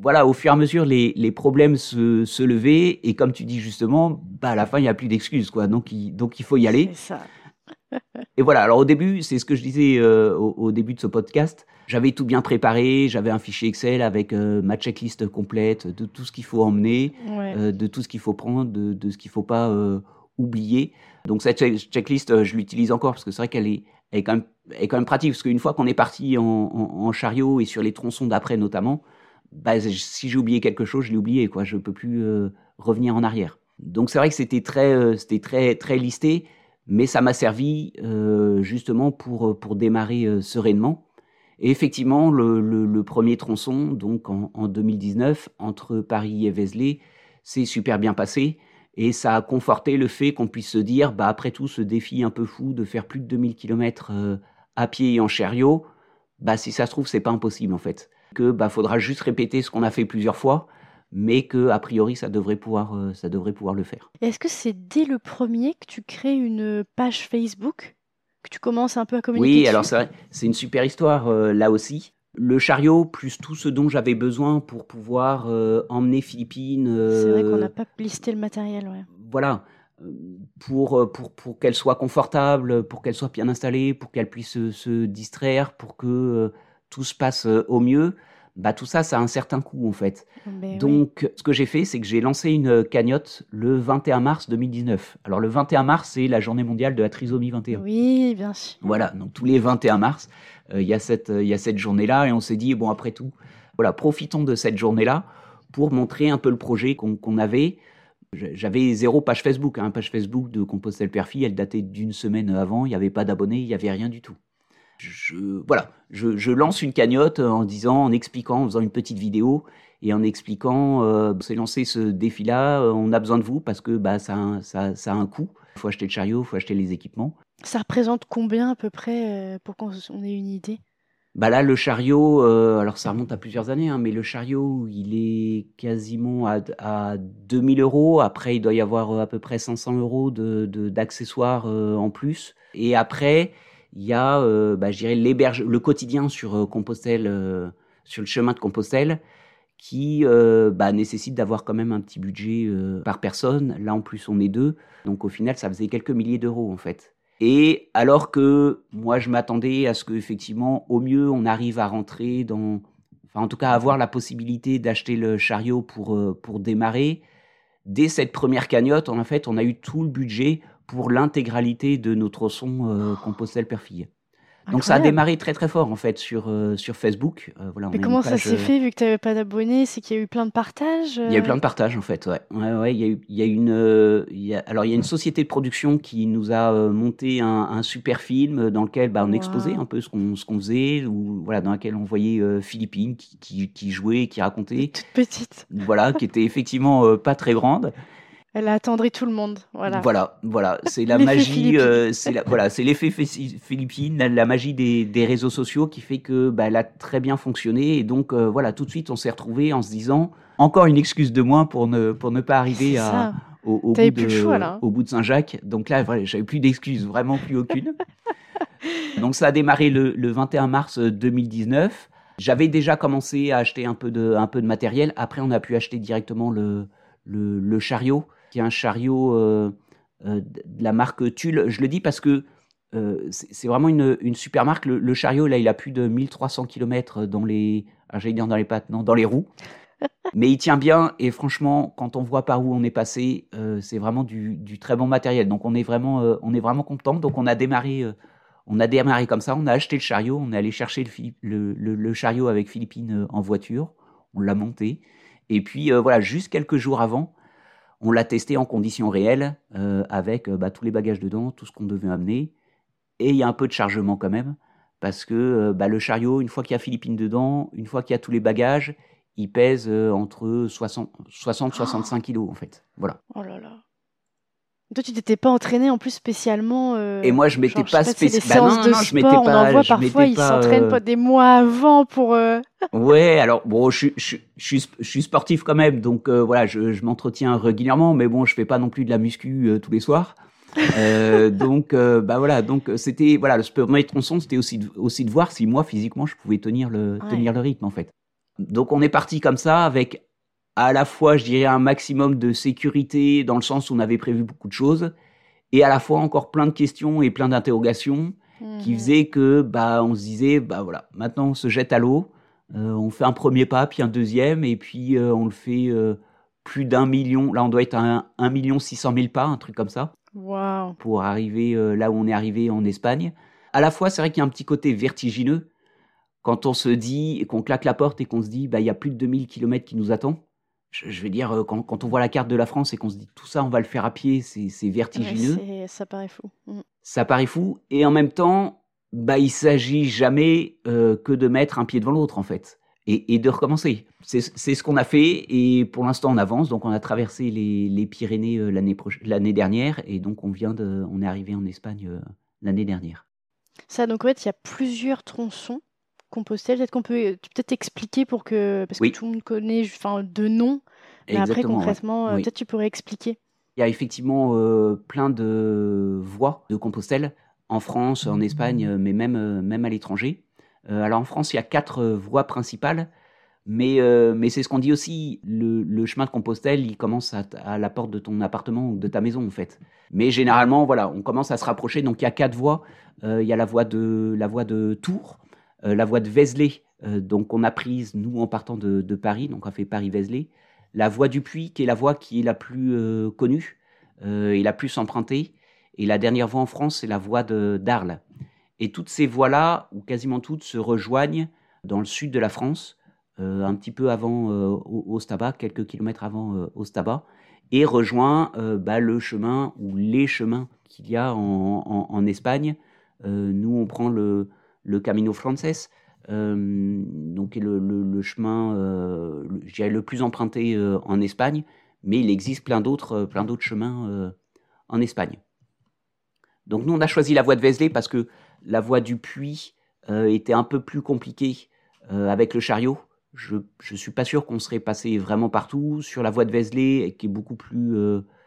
voilà, au fur et à mesure, les, les problèmes se, se, levaient. Et comme tu dis justement, bah, à la fin, il n'y a plus d'excuses. quoi. Donc il, donc, il faut y aller. Ça. et voilà, alors au début, c'est ce que je disais euh, au, début de ce podcast. J'avais tout bien préparé. J'avais un fichier Excel avec euh, ma checklist complète de tout ce qu'il faut emmener, euh, de tout ce qu'il faut prendre, de, de ce qu'il ne faut pas oublier. Donc cette checklist, je l'utilise encore parce que c'est vrai qu'elle est, est, quand même, est quand même pratique. Parce qu'une fois qu'on est parti en, en chariot et sur les tronçons d'après notamment, bah, si j'ai oublié quelque chose, je l'ai oublié, quoi. Je peux plus revenir en arrière. Donc c'est vrai que c'était très, c'était très, très listé, mais ça m'a servi euh, justement pour pour démarrer sereinement. Et effectivement, le, premier tronçon, donc en, en, 2019, entre Paris et Vézelay, s'est super bien passé. Et ça a conforté le fait qu'on puisse se dire, bah, après tout, ce défi un peu fou de faire plus de 2000 km à pied et en chariot, bah, si ça se trouve, c'est pas impossible en fait que bah faudra juste répéter ce qu'on a fait plusieurs fois, mais que a priori ça devrait pouvoir euh, ça devrait pouvoir le faire. Est-ce que c'est dès le premier que tu crées une page Facebook que tu commences un peu à communiquer Oui, alors c'est c'est une super histoire euh, là aussi. Le chariot plus tout ce dont j'avais besoin pour pouvoir euh, emmener Philippine. c'est vrai qu'on n'a pas listé le matériel, ouais. Voilà pour, pour, pour qu'elle soit confortable, pour qu'elle soit bien installée, pour qu'elle puisse se, se, distraire, pour que tout se passe au mieux, bah tout ça, ça a un certain coût en fait. Ben Donc, ce que j'ai fait, c'est que j'ai lancé une cagnotte le 21 mars 2019. Alors, le 21 mars, c'est la journée mondiale de la trisomie 21. Oui, bien sûr. Voilà, donc tous les 21 mars, euh, il y a cette, euh, y a cette journée-là et on s'est dit, bon, après tout, voilà, profitons de cette journée-là pour montrer un peu le projet qu'on avait. J'avais zéro page Facebook. Hein, page Facebook de Compostelle Perfit, elle datait d'une semaine avant, il n'y avait pas d'abonnés, il n'y avait rien du tout je, voilà, je, lance une cagnotte en disant, en expliquant, en faisant une petite vidéo et en expliquant, euh, c'est lancé ce défi-là, euh, on a besoin de vous parce que bah, ça, a, ça, ça a un coût. Il faut acheter le chariot, il faut acheter les équipements. Ça représente combien à peu près euh, pour qu'on ait une idée? Bah là, le chariot, euh, alors ça remonte à plusieurs années, hein, mais le chariot, il est quasiment à, à 2000 euros. Après, il doit y avoir à peu près 500 euros d'accessoires de, en plus. Et après, il y a, euh, bah, je le quotidien sur euh, Compostelle, euh, sur le chemin de Compostelle, qui bah, nécessite d'avoir quand même un petit budget par personne. Là, en plus, on est deux, donc au final, ça faisait quelques milliers d'euros en fait. Et alors que moi, je m'attendais à ce qu'effectivement, au mieux, on arrive à rentrer dans, enfin, en tout cas, avoir la possibilité d'acheter le chariot pour pour démarrer. Dès cette première cagnotte, en fait, on a eu tout le budget pour l'intégralité de notre son euh, Compostelle Perfille. Donc ça a démarré très très fort en fait sur, euh, sur Facebook. Euh, voilà, Mais comment ça s'est fait vu que tu n'avais pas d'abonnés C'est qu'il y a eu plein de partages Il y a eu plein de partages en fait, ouais. ouais, ouais il, y a eu, il y a une, il y a, alors il y a une société de production qui nous a monté un, un, super film dans lequel bah, on exposait un peu ce qu'on qu'on faisait, ou voilà, dans lequel on voyait Philippine qui, qui, qui, jouait, qui racontait. Toute petite. Voilà, qui était effectivement pas très grande. Elle a attendri tout le monde. Voilà. Voilà, voilà. C'est la magie. Euh, c'est la, voilà, c'est l'effet Philippine, la, magie des, des, réseaux sociaux qui fait que bah, elle a très bien fonctionné. Et donc euh, voilà, tout de suite, on s'est retrouvé en se disant encore une excuse de moins pour ne pour ne pas arriver à, au, au, bout de, choix, au bout de Saint-Jacques. Donc là, voilà, j'avais plus d'excuses, vraiment plus aucune. donc ça a démarré le, le 21 mars 2019. J'avais déjà commencé à acheter un peu de un peu de matériel. Après, on a pu acheter directement le le, le chariot qui est un chariot euh, euh, de la marque Tulle. Je le dis parce que c'est vraiment une, une, super marque. Le, chariot, là, il a plus de 1300 km dans les, j'allais dire dans les pattes, non, dans les roues. Mais il tient bien et franchement, quand on voit par où on est passé, c'est vraiment du, du, très bon matériel. Donc on est vraiment, on est vraiment content. Donc on a démarré on a démarré comme ça, on a acheté le chariot, on est allé chercher le, chariot avec Philippine euh, en voiture, on l'a monté. Et puis euh, voilà, juste quelques jours avant, on l'a testé en conditions réelles, euh, avec bah, tous les bagages dedans, tout ce qu'on devait amener. Et il y a un peu de chargement quand même, parce que bah, le chariot, une fois qu'il y a Philippine dedans, une fois qu'il y a tous les bagages, il pèse entre 60-65 kilos en fait. Voilà. Oh là là. Toi, tu t'étais pas entraîné en plus spécialement. Euh, et moi, je m'étais pas spécialement. Bah non, non, je m'étais pas. On en voit parfois, ils s'entraînent pas des mois avant pour. Euh, ouais, alors bon, je, je, je, je, suis sportif quand même, donc euh, voilà, je, je m'entretiens régulièrement, mais bon, je fais pas non plus de la muscu tous les soirs. donc bah voilà, donc c'était voilà, le premier tronçon, c'était aussi de, aussi de voir si moi physiquement je pouvais tenir le tenir le rythme en fait. Donc on est parti comme ça avec à la fois, je dirais, un maximum de sécurité dans le sens où on avait prévu beaucoup de choses, et à la fois encore plein de questions et plein d'interrogations qui mhm. faisaient que, bah, on se disait, bah voilà, maintenant on se jette à l'eau, euh, on fait un premier pas, puis un deuxième, et puis euh, on le fait euh, plus d'un million. Là, on doit être à un, million six cent mille pas, un truc comme ça, pour arriver là où on est arrivé en Espagne. À la fois, c'est vrai qu'il y a un petit côté vertigineux quand on se dit, qu'on claque la porte et qu'on se dit, bah, il y a plus de 2000 km qui nous attend je, vais dire, euh, quand, on voit la carte de la France et qu'on se dit tout ça, on va le faire à pied, c'est vertigineux. ça paraît fou. Mm. Ça paraît fou. Et en même temps, bah, il s'agit jamais euh, que de mettre un pied devant l'autre, en fait, et, de recommencer. C'est ce qu'on a fait, et pour l'instant, on avance. Donc, on a traversé les, Pyrénées euh, l'année dernière, et donc on vient de, on est arrivé en Espagne l'année dernière. Ça, donc en fait, il y a plusieurs tronçons Compostelle. Peut-être qu'on peut peut-être expliquer pour que parce que tout le monde connaît, enfin de nom, mais après concrètement, euh, peut-être tu pourrais expliquer. Il y a effectivement euh, plein de voies de Compostelle en France, en Espagne, euh, mais même même à l'étranger. alors en France, il y a quatre voies principales. Mais, mais c'est ce qu'on dit aussi, le, chemin de Compostelle, il commence à, la porte de ton appartement ou de ta maison en fait. Mais généralement, voilà, on commence à se rapprocher. Donc il y a quatre voies. il y a la voie de, la voie de Tours, euh, la voie de Vézelay, euh, donc on a prise, nous, en partant de, Paris, donc on fait Paris-Vézelay. La voie du Puy, qui est la voie qui est la plus euh, connue et la plus empruntée. Et la dernière voie en France, c'est la voie d'Arles. Et toutes ces voies-là, ou quasiment toutes, se rejoignent dans le sud de la France, un petit peu avant Ostaba, quelques kilomètres avant Ostaba, et rejoint bah, le chemin ou les chemins qu'il y a en Espagne. nous, on prend le, le Camino Frances, euh, donc le, le, chemin, euh, le plus emprunté euh, en Espagne, mais il existe plein d'autres, plein d'autres chemins en Espagne. Donc nous, on a choisi la voie de Vézelay parce que la voie du Puy était un peu plus compliquée avec le chariot. Je ne suis pas sûr qu'on serait passé vraiment partout. Sur la voie de Vézelay, qui est beaucoup plus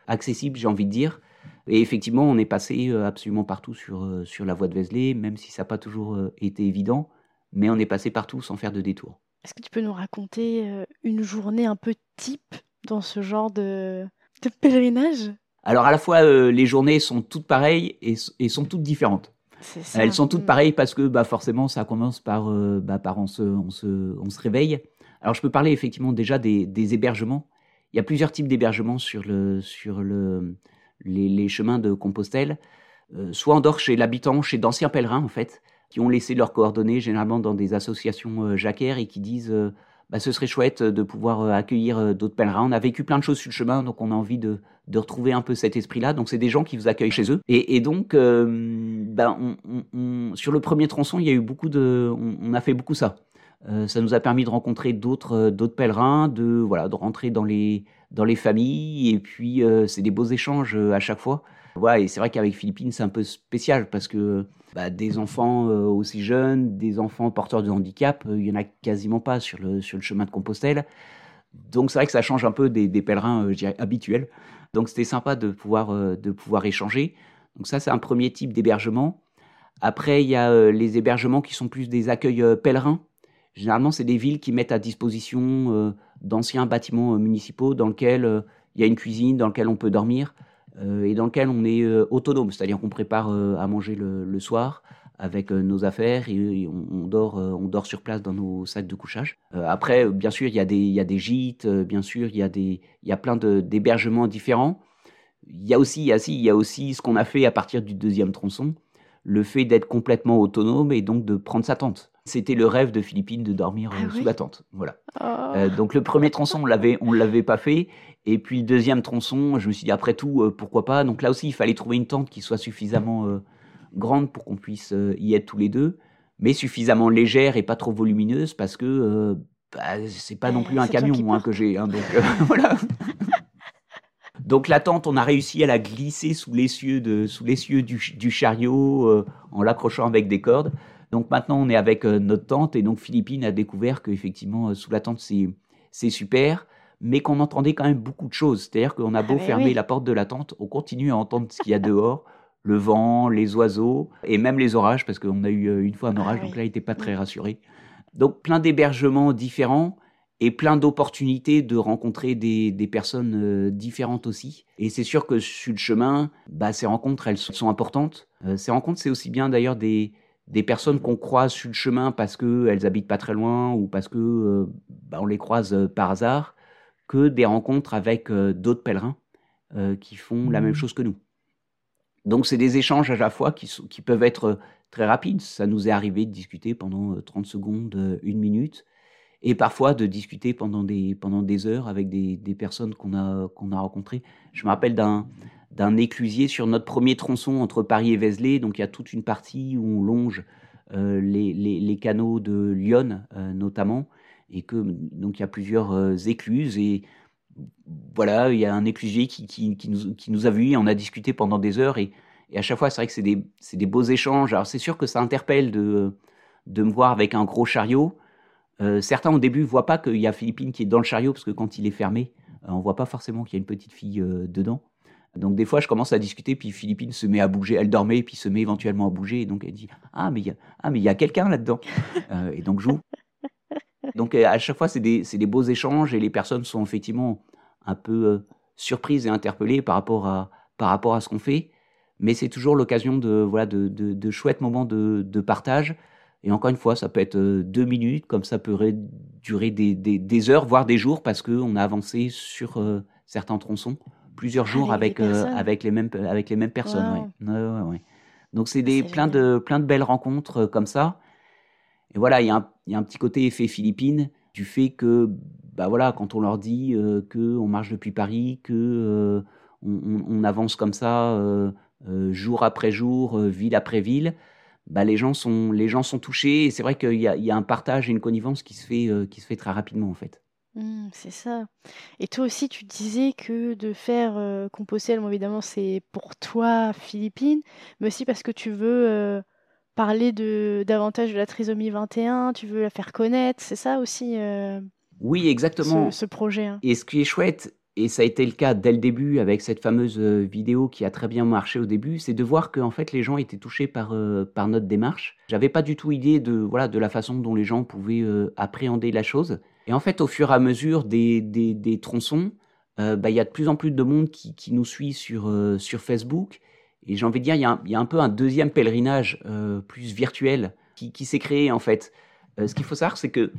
accessible, j'ai envie de dire, et effectivement, on est passé euh, absolument partout sur, euh, sur la voie de Vézelay, même si ça n'a pas toujours euh, été évident, mais on est passé partout sans faire de détour. Est-ce que tu peux nous raconter une journée un peu type dans ce genre de, de pèlerinage? Alors à la fois, les journées sont toutes pareilles et, et sont toutes différentes. Elles sont toutes mm. pareilles parce que bah, forcément, ça commence par, bah, par on, se, on, se, on se réveille. Alors je peux parler effectivement déjà des, des hébergements. Il y a plusieurs types d'hébergements sur le, sur le, les, chemins de Compostelle, euh, soit en dehors chez l'habitant, chez d'anciens pèlerins en fait, qui ont laissé leurs coordonnées généralement dans des associations euh, jacquaires et qui disent euh, bah, ce serait chouette de pouvoir accueillir d'autres pèlerins. On a vécu plein de choses sur le chemin, donc on a envie de, retrouver un peu cet esprit-là. Donc c'est des gens qui vous accueillent chez eux. Et, donc, bah, sur le premier tronçon, il y a eu beaucoup de, on, a fait beaucoup ça. ça nous a permis de rencontrer d'autres d'autres pèlerins, de voilà, de rentrer dans les dans les familles. Et puis, euh, c'est des beaux échanges euh, à chaque fois. Et c'est vrai qu'avec Philippines, c'est un peu spécial parce que bah, des enfants euh, aussi jeunes, des enfants porteurs de handicap, il n'y en a quasiment pas sur le, sur le chemin de Compostelle. Donc c'est vrai que ça change un peu des, des pèlerins habituels. Donc c'était sympa de pouvoir, de pouvoir échanger. Donc ça, c'est un premier type d'hébergement. Après, il y a les hébergements qui sont plus des accueils pèlerins. Généralement, c'est des villes qui mettent à disposition d'anciens bâtiments euh, municipaux dans lesquels euh, il y a une cuisine, dans lequel on peut dormir. et dans lequel on est autonome, c'est-à-dire qu'on prépare à manger le, soir avec nos affaires et on, dort, on dort sur place dans nos sacs de couchage. après, bien sûr, il y, a des, y a des gîtes, bien sûr, il y a, y a plein d'hébergements différents. Il y a aussi, il y a aussi ce qu'on a fait à partir du deuxième tronçon, le fait d'être complètement autonome et donc de prendre sa tente. C'était le rêve de Philippine de dormir ah euh, sous la tente. Voilà. Oh. Euh, donc le premier tronçon, on l'avait, on l'avait pas fait. Et puis le deuxième tronçon, je me suis dit après tout, euh, pourquoi pas? Donc là aussi, il fallait trouver une tente qui soit suffisamment grande pour qu'on puisse y être tous les deux, mais suffisamment légère et pas trop volumineuse parce que bah, c'est pas non Eh, plus un camion hein, que j'ai. hein, donc voilà. Donc la tente, on a réussi à la glisser sous l'essieu du, du chariot euh, en l'accrochant avec des cordes. Donc maintenant on est avec euh, notre tente et donc Philippine a découvert qu'effectivement euh, sous la tente c'est super, mais qu'on entendait quand même beaucoup de choses. C'est-à-dire qu'on a beau mais fermer oui. la porte de la tente, on continue à entendre ce qu'il y a dehors, le vent, les oiseaux et même les orages parce qu'on a eu euh, une fois un Ah orage, oui. donc là il n'était pas très rassuré. Donc plein d'hébergements différents et plein d'opportunités de rencontrer des, des personnes différentes aussi. Et c'est sûr que sur le chemin, bah, ces rencontres, elles sont importantes. Ces rencontres, c'est aussi bien d'ailleurs des, des personnes qu'on croise sur le chemin parce qu'elles habitent pas très loin ou parce que euh, bah, on les croise euh, par hasard, que des rencontres avec euh, d'autres pèlerins qui font la même chose que nous. Donc c'est des échanges à la fois qui, qui peuvent être très rapides. Ça nous est arrivé de discuter pendant euh, 30 secondes, une minute, et parfois de discuter pendant des, pendant des heures avec des, des personnes qu'on a, qu'on a rencontrées. Je me rappelle d'un éclusier sur notre premier tronçon entre Paris et Vézelay. Donc il y a toute une partie où on longe euh, les, les, canaux de Lyon euh, notamment, et que donc il y a plusieurs euh, écluses et voilà, il y a un éclusier qui, qui, nous, qui nous a vus on a discuté pendant des heures et, à chaque fois c'est vrai que c'est des, des beaux échanges. Alors c'est sûr que ça interpelle de, de me voir avec un gros chariot. Euh, certains au début voient pas qu'il y a Philippine qui est dans le chariot parce que quand il est fermé, euh, on voit pas forcément qu'il y a une petite fille euh, dedans. Donc des fois je commence à discuter puis Philippine se met à bouger, elle dormait puis se met éventuellement à bouger et donc elle dit ah mais il y a ah mais il y a quelqu'un là-dedans Euh, et donc joue. Donc à chaque fois c'est des des beaux échanges et les personnes sont effectivement un peu surprises et interpellées par rapport à par rapport à ce qu'on fait, mais c'est toujours l'occasion de voilà de, de, chouettes moments de partage. Et encore une fois, ça peut être euh, deux minutes, comme ça peut durer des, des, des heures, voire des jours, parce qu'on a avancé sur euh, certains tronçons plusieurs jours Avec euh, avec, les, mêmes, avec les mêmes personnes. Wow. ouais. Ouais, ouais, ouais. Donc c'est plein, de, plein de belles rencontres comme ça. Et voilà, il y, a un- il y a un petit côté effet Philippine du fait que, bah voilà, quand on leur dit euh, que on marche depuis Paris, que euh, on, on- on avance comme ça jour après jour, ville après ville, bah les gens sont, les gens sont touchés. Et c'est vrai qu'il y a, il y a un partage et une connivence qui se fait, euh, qui se fait très rapidement en fait. Mmh, c'est ça. Et toi aussi, tu disais que de faire euh, Compostelle, bon, évidemment, c'est pour toi, Philippine, mais aussi parce que tu veux euh, parler de davantage de la trisomie 21, tu veux la faire connaître, c'est ça aussi euh, Oui, exactement. ce, ce projet. hein. Et ce qui est chouette, et ça a été le cas dès le début avec cette fameuse euh, vidéo qui a très bien marché au début, c'est de voir que en fait les gens étaient touchés par, euh, par notre démarche. J'avais pas du tout idée de, voilà, de la façon dont les gens pouvaient euh, appréhender la chose. Et en fait, au fur et à mesure des, des, tronçons, bah, il y a de plus en plus de monde qui, qui nous suit sur, sur Facebook. Et j'ai envie de dire, il y, a un- il y a un peu un deuxième pèlerinage plus virtuel qui, qui s'est créé en fait. Ce qu'il faut savoir, c'est que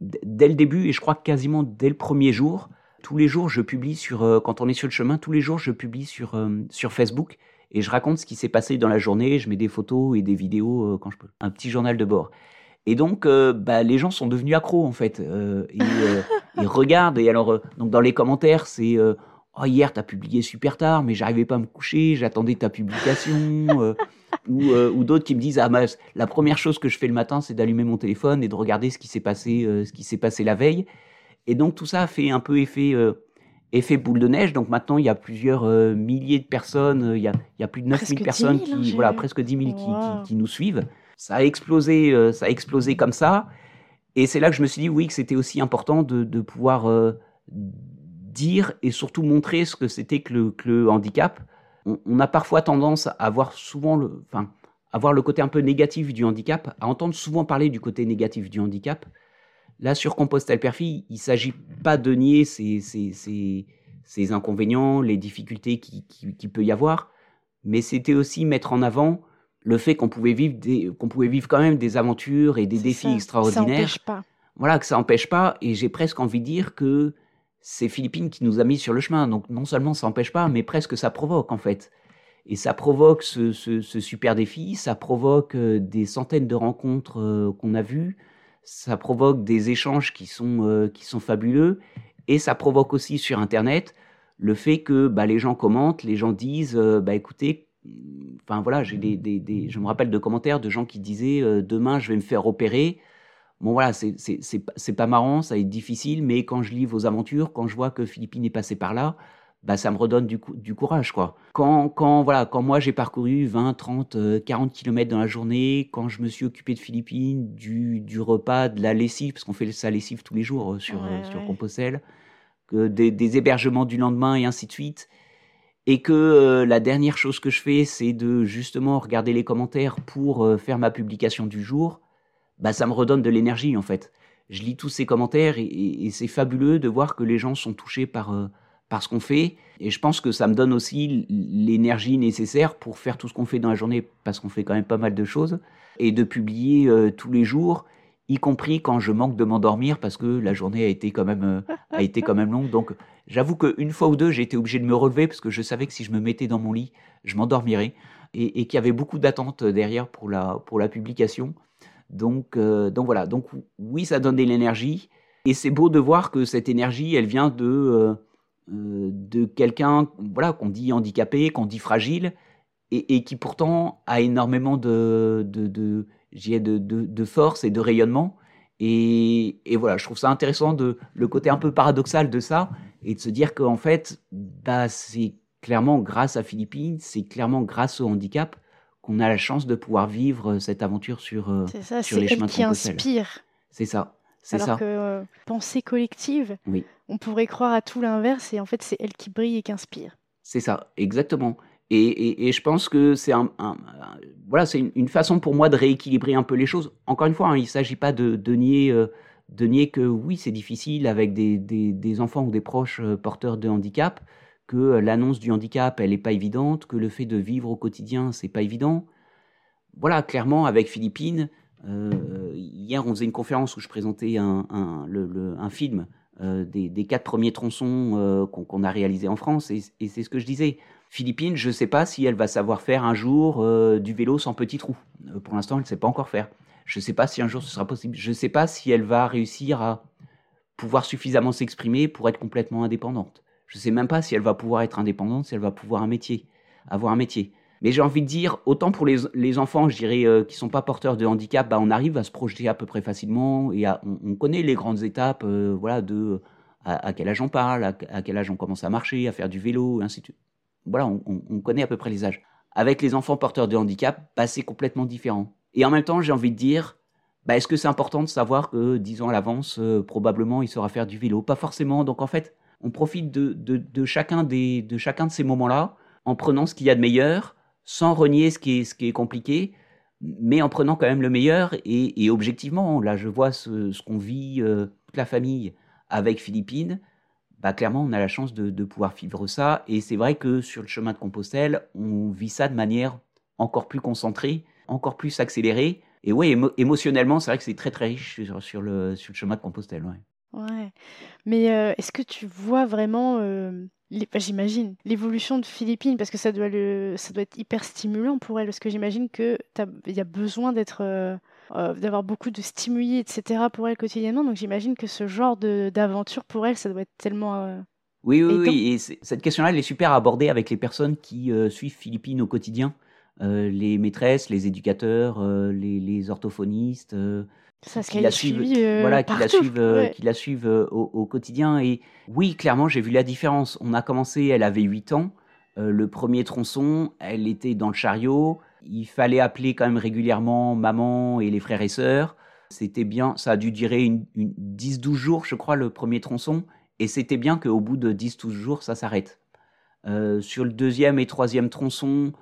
dès le début, et je crois quasiment dès le premier jour, tous les jours, je publie sur, euh, quand on est sur le chemin, tous les jours, je publie sur, euh, sur Facebook et je raconte ce qui s'est passé dans la journée. Je mets des photos et des vidéos euh, quand je peux. Un petit journal de bord. Et donc, bah, les gens sont devenus accros en fait. Ils regardent. Et alors, donc dans les commentaires, c'est Oh, hier, t'as publié super tard, mais j'arrivais pas à me coucher, j'attendais ta publication. ou ou d'autres qui me disent Ah, bah, la première chose que je fais le matin, c'est d'allumer mon téléphone et de regarder ce qui s'est passé, ce qui s'est passé la veille. Et donc, tout ça a fait un peu effet. euh, Effet boule de neige, donc maintenant il y a plusieurs euh, milliers de personnes, euh, il y a, il y a plus de 9000 Presque 10 personnes 000, hein, qui, j'ai voilà, presque 10 000 qui, Wow. qui, qui nous suivent. Ça a explosé, euh, ça a explosé comme ça. Et c'est là que je me suis dit, oui, que c'était aussi important de, de pouvoir dire et surtout montrer ce que c'était que le, que le handicap. On, on a parfois tendance à voir souvent le, enfin, à voir le côté un peu négatif du handicap, à entendre souvent parler du côté négatif du handicap. Là, sur Compostelle Perfil, il ne s'agit pas de nier ces, ces, ces, ses inconvénients, les difficultés qui, qui, peut y avoir, mais c'était aussi mettre en avant le fait qu'on pouvait vivre des, qu'on pouvait vivre quand même des aventures et des défis extraordinaires. Ça pas. Voilà, que ça n'empêche pas. Et j'ai presque envie de dire que c'est Philippines qui nous a mis sur le chemin. Donc non seulement ça n'empêche pas, mais presque ça provoque en fait. Et ça provoque ce, ce, ce super défi, ça provoque euh, des centaines de rencontres euh, qu'on a vues, ça provoque des échanges qui sont, euh, qui sont fabuleux, et ça provoque aussi sur Internet le fait que bah, les gens commentent, les gens disent, bah écoutez, enfin voilà, j'ai des, je me rappelle de commentaires de gens qui disaient, demain je vais me faire opérer. Bon voilà, c'est pas marrant, ça va être difficile, mais quand je lis vos aventures, quand je vois que Philippine est passé par là, bah, ça me redonne du, du courage. Quoi. Quand, quand, voilà, quand moi j'ai parcouru 20, 30, 40 km dans la journée, quand je me suis occupé de Philippines, du, du repas, de la lessive, parce qu'on fait sa lessive tous les jours euh, sur, euh, sur Compostelle, que des, des, hébergements du lendemain et ainsi de suite, et que euh, la dernière chose que je fais, c'est de justement regarder les commentaires pour faire ma publication du jour, bah, ça me redonne de l'énergie en fait. Je lis tous ces commentaires et, et, c'est fabuleux de voir que les gens sont touchés par parce qu'on fait. Et je pense que ça me donne aussi l'énergie nécessaire pour faire tout ce qu'on fait dans la journée, parce qu'on fait quand même pas mal de choses, et de publier euh, tous les jours, y compris quand je manque de m'endormir, parce que la journée a été quand même, euh, a été quand même longue. Donc j'avoue qu'une fois ou deux, j'ai été obligé de me relever, parce que je savais que si je me mettais dans mon lit, je m'endormirais, et, qu'il y avait beaucoup d'attentes derrière pour la, pour la publication. Donc, euh, donc voilà, donc oui, ça donne de l'énergie, et c'est beau de voir que cette énergie, elle vient de de quelqu'un voilà, qu'on dit handicapé, qu'on dit fragile, et, qui pourtant a énormément de, de, de, de, de force et de rayonnement. Et, et, voilà, je trouve ça intéressant de le côté un peu paradoxal de ça et de se dire qu'en fait, bah, c'est clairement grâce à Philippines, c'est clairement grâce au handicap qu'on a la chance de pouvoir vivre cette aventure sur, euh, ça, sur les chemins de qui inspire. C'est ça. Alors ça. que euh, pensée collective, oui on pourrait croire à tout l'inverse et en fait c'est elle qui brille et qui inspire. C'est ça, exactement. Et, je pense que c'est un, voilà, c'est une, façon pour moi de rééquilibrer un peu les choses. Encore une fois, hein, il ne s'agit pas de, de, nier, euh, de nier que oui, c'est difficile avec des, des, enfants ou des proches euh, porteurs de handicap, que l'annonce du handicap, elle n'est pas évidente, que le fait de vivre au quotidien, c'est pas évident. Voilà, clairement, avec Philippine, hier, on faisait une conférence où je présentais un, film euh, des, quatre premiers tronçons euh, qu'on a réalisés en France. Et, c'est ce que je disais. Philippines, je ne sais pas si elle va savoir faire un jour euh, du vélo sans petit trou. pour l'instant, elle ne sait pas encore faire. Je ne sais pas si un jour ce sera possible. Je ne sais pas si elle va réussir à pouvoir suffisamment s'exprimer pour être complètement indépendante. Je ne sais même pas si elle va pouvoir être indépendante, si elle va pouvoir un métier, avoir un métier. Mais j'ai envie de dire, autant pour les, enfants, je dirais, euh, qui sont pas porteurs de handicap, bah, on arrive à se projeter à peu près facilement et on, connaît les grandes étapes, euh, voilà, de à, quel âge on parle, à, quel âge on commence à marcher, à faire du vélo, ainsi de suite. Voilà, on, connaît à peu près les âges. Avec les enfants porteurs de handicap, bah, c'est complètement différent. Et en même temps, j'ai envie de dire, bah, est-ce que c'est important de savoir que dix ans à l'avance, euh, probablement, il saura faire du vélo? Pas forcément. Donc en fait, on profite de, de, chacun, des, de chacun de ces moments-là en prenant ce qu'il y a de meilleur sans renier ce qui est, compliqué, mais en prenant quand même le meilleur. Et, objectivement, là, je vois ce, qu'on vit, euh, toute la famille, avec Philippines. Bah, clairement, on a la chance de, pouvoir vivre ça. Et c'est vrai que sur le chemin de Compostelle, on vit ça de manière encore plus concentrée, encore plus accélérée. Et oui, émotionnellement, c'est vrai que c'est très très riche sur, le, chemin de Compostelle. Ouais. Ouais. Mais euh, est-ce que tu vois vraiment euh, j'imagine, l'évolution de Philippines, parce que ça doit, le, ça doit être hyper stimulant pour elle, parce que j'imagine qu'il y a besoin d'être, euh, euh, d'avoir beaucoup de stimuli, etc. pour elle quotidiennement. Donc j'imagine que ce genre d'aventure pour elle, ça doit être tellement. Euh, oui, oui, oui. Et cette question-là, elle est super à aborder avec les personnes qui suivent Philippines au quotidien. les maîtresses, les éducateurs, les, les, orthophonistes, qui la suivent, euh, voilà, qui la suivent, euh, qui la suivent euh, au, quotidien. Et oui, clairement, j'ai vu la différence. On a commencé, elle avait 8 ans. le premier tronçon, elle était dans le chariot. Il fallait appeler quand même régulièrement maman et les frères et sœurs. C'était bien, ça a dû durer une, 10-12 jours, je crois, le premier tronçon. Et c'était bien qu'au bout de 10-12 jours, ça s'arrête. sur le deuxième et troisième tronçon,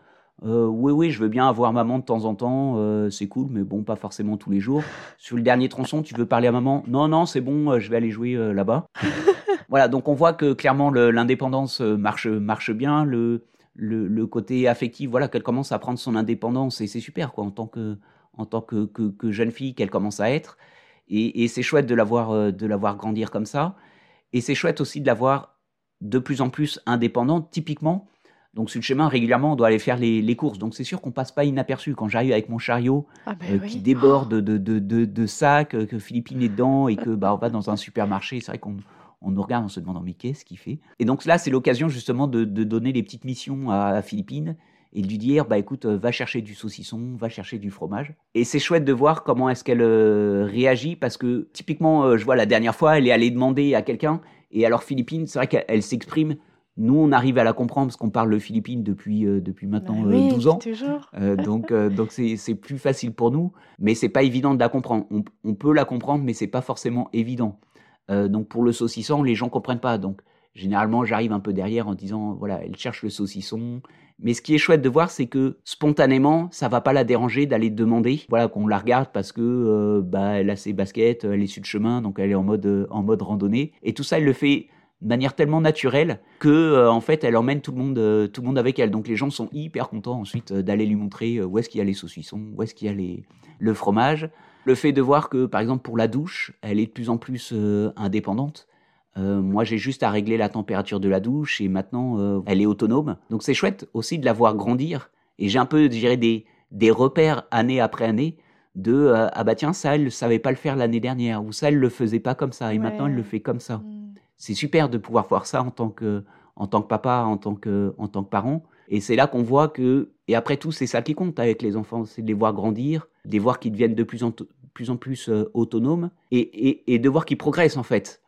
oui, oui, je veux bien avoir maman de temps en temps, c'est cool, mais bon, pas forcément tous les jours. Sur le dernier tronçon, tu veux parler à maman? Non, non, c'est bon, je vais aller jouer là-bas. voilà, donc on voit que clairement l'indépendance marche, marche bien, le, le, côté affectif, voilà, qu'elle commence à prendre son indépendance, et c'est super, quoi, en tant que, en tant que, que, jeune fille qu'elle commence à être. Et, c'est chouette de la, voir, de la voir grandir comme ça. Et c'est chouette aussi de la voir de plus en plus indépendante, typiquement. Donc sur le chemin, régulièrement, on doit aller faire les, courses. Donc c'est sûr qu'on passe pas inaperçu. Quand j'arrive avec mon chariot ah, ben euh, qui déborde de, de, de, sacs, euh, que Philippine est dedans et que bah, on va dans un supermarché, c'est vrai qu'on on nous regarde en se demandant mais qu'est-ce qu'il fait? Et donc là, c'est l'occasion justement de, donner les petites missions à, Philippine et de lui dire bah écoute, euh, va chercher du saucisson, va chercher du fromage. Et c'est chouette de voir comment est-ce qu'elle réagit parce que typiquement, je vois la dernière fois, elle est allée demander à quelqu'un et alors Philippine, c'est vrai qu'elle s'exprime nous, on arrive à la comprendre parce qu'on parle le philippine depuis, euh, depuis maintenant 12 bah euh, ans. Euh, donc, donc c'est plus facile pour nous, mais c'est pas évident de la comprendre. On, peut la comprendre, mais c'est pas forcément évident. donc pour le saucisson, les gens comprennent pas. Donc généralement, j'arrive un peu derrière en disant voilà, elle cherche le saucisson. Mais ce qui est chouette de voir, c'est que spontanément, ça va pas la déranger d'aller demander, voilà, qu'on la regarde parce que bah elle a ses baskets, elle est sur le chemin, donc elle est en mode en mode randonnée. Et tout ça, elle le fait de manière tellement naturelle que euh, en fait elle emmène tout le monde euh, tout le monde avec elle. Donc les gens sont hyper contents ensuite euh, d'aller lui montrer où est-ce qu'il y a les saucissons où est-ce qu'il y a les, le fromage. Le fait de voir que par exemple pour la douche elle est de plus en plus indépendante. Moi j'ai juste à régler la température de la douche et maintenant elle est autonome. Donc c'est chouette aussi de la voir grandir. Et j'ai un peu je des des repères année après année de ah bah tiens ça elle ne savait pas le faire l'année dernière ou ça elle le faisait pas comme ça et maintenant elle le fait comme ça. Mmh c'est super de pouvoir voir ça en tant que, en tant que papa, en tant que, en tant que parent. Et c'est là qu'on voit que, et après tout, c'est ça qui compte avec les enfants, c'est de les voir grandir, de les voir qu'ils deviennent de plus en plus, en plus euh, autonomes et, et, de voir qu'ils progressent en fait.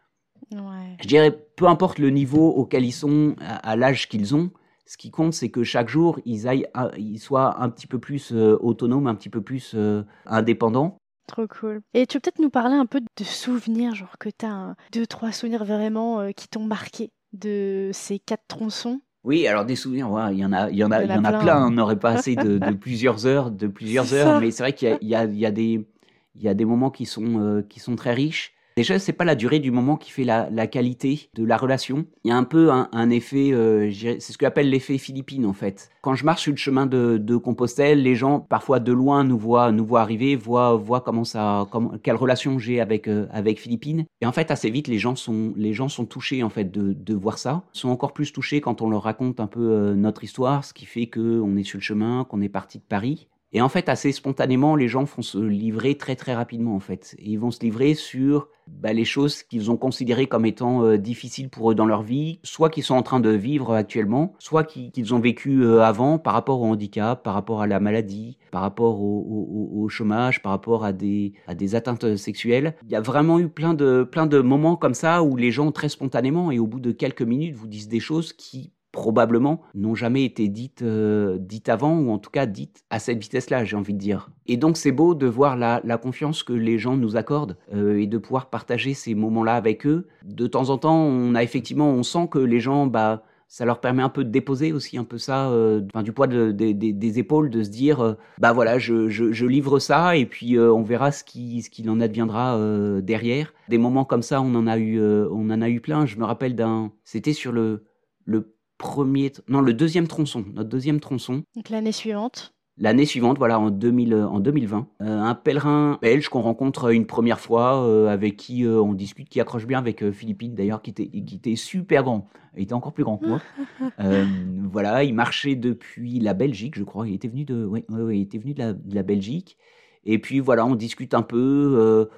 Je dirais, peu importe le niveau auquel ils sont, à, l'âge qu'ils ont, ce qui compte, c'est que chaque jour, ils, aillent, ils soient un petit peu plus euh, autonomes, un petit peu plus euh, indépendants. Trop cool. Et tu peux peut-être nous parler un peu de souvenirs, genre que tu as deux, trois souvenirs vraiment euh, qui t'ont marqué de ces quatre tronçons? Oui, alors des souvenirs, il y en a, il y en a, il y en a, plein. On n'aurait pas assez de, plusieurs heures, de plusieurs heures, mais c'est vrai qu'il y, y, a des, il y a des moments qui sont, euh, qui sont très riches. Déjà, c'est pas la durée du moment qui fait la, qualité de la relation. Il y a un peu un, effet, euh, c'est ce qu'on appelle l'effet philippine en fait. Quand je marche sur le chemin de, Compostelle, les gens parfois de loin nous voient, nous voient arriver, voient, voient comment ça, quelle relation j'ai avec euh, avec Philippine. Et en fait, assez vite, les gens sont les gens sont touchés en fait de, de voir ça. Ils sont encore plus touchés quand on leur raconte un peu euh, notre histoire, ce qui fait que on est sur le chemin, qu'on est parti de Paris. Et en fait, assez spontanément, les gens vont se livrer très très rapidement en fait. ils vont se livrer sur bah, les choses qu'ils ont considérées comme étant euh, difficiles pour eux dans leur vie, soit qu'ils sont en train de vivre actuellement, soit qu'ils ont vécu euh, avant par rapport au handicap, par rapport à la maladie, par rapport au, chômage, par rapport à des, atteintes sexuelles. Il y a vraiment eu plein de moments comme ça où les gens très spontanément et au bout de quelques minutes vous disent des choses qui probablement n'ont jamais été dites, euh, dites avant, ou en tout cas dites à cette vitesse-là, j'ai envie de dire. Et donc c'est beau de voir la, confiance que les gens nous accordent euh, et de pouvoir partager ces moments-là avec eux. De temps en temps, on a effectivement, on sent que les gens, bah, ça leur permet un peu de déposer aussi un peu ça, euh, du poids des épaules, de se dire, bah voilà, je, livre ça et puis on verra ce qui ce qu'il en adviendra derrière. Des moments comme ça, on en a eu, on en a eu plein. Je me rappelle d'un, c'était sur le le premier, non, le deuxième tronçon, notre deuxième tronçon. Donc l'année suivante. L'année suivante, voilà, en, 2000, en 2020, euh, un pèlerin belge qu'on rencontre une première fois, euh, avec qui euh, on discute, qui accroche bien avec Philippine d'ailleurs, qui était, qui était super grand. Il était encore plus grand que moi. voilà, il marchait depuis la Belgique, je crois. Il était venu de, oui, il était venu de la, de la, Belgique. Et puis voilà, on discute un peu.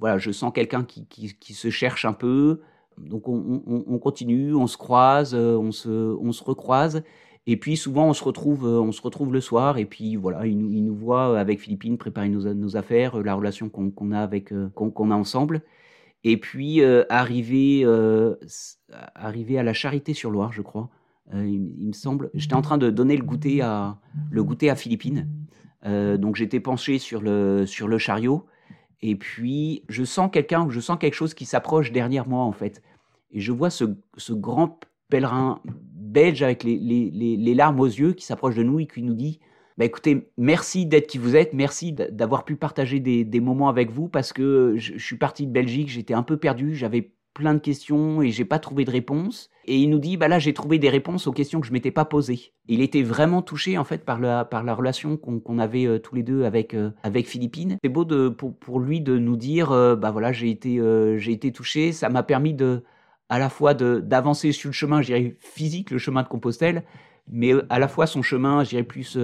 voilà, je sens quelqu'un qui, qui, qui, se cherche un peu. Donc on, continue, on se croise, euh, on se, on se recroise. Et puis souvent on se retrouve, euh, on se retrouve le soir. Et puis voilà, il nous, il voit avec Philippine préparer nos, affaires, la relation qu'on a avec, euh, qu'on a ensemble. Et puis arrivé, arrivé à la Charité sur Loire, je crois. Il, me semble. J'étais en train de donner le goûter à le goûter à Philippine. donc j'étais penché sur le sur le chariot et puis, je sens quelqu'un, je sens quelque chose qui s'approche derrière moi, en fait. Et je vois ce, grand pèlerin belge avec les, les, les, larmes aux yeux qui s'approche de nous et qui nous dit bah écoutez, merci d'être qui vous êtes, merci d'avoir pu partager des, des, moments avec vous parce que je, je suis parti de Belgique, j'étais un peu perdu, j'avais plein de questions et j'ai pas trouvé de réponse. Et il nous dit, bah là, j'ai trouvé des réponses aux questions que je m'étais pas posées. Il était vraiment touché, en fait, par la, par la relation qu'on avait euh, tous les deux avec, euh, avec Philippine. C'est beau de, pour, pour, lui de nous dire, euh, bah voilà, j'ai été, j'ai été touché. Ça m'a permis de, à la fois d'avancer sur le chemin, je dirais, physique, le chemin de Compostelle, mais à la fois son chemin, je dirais, plus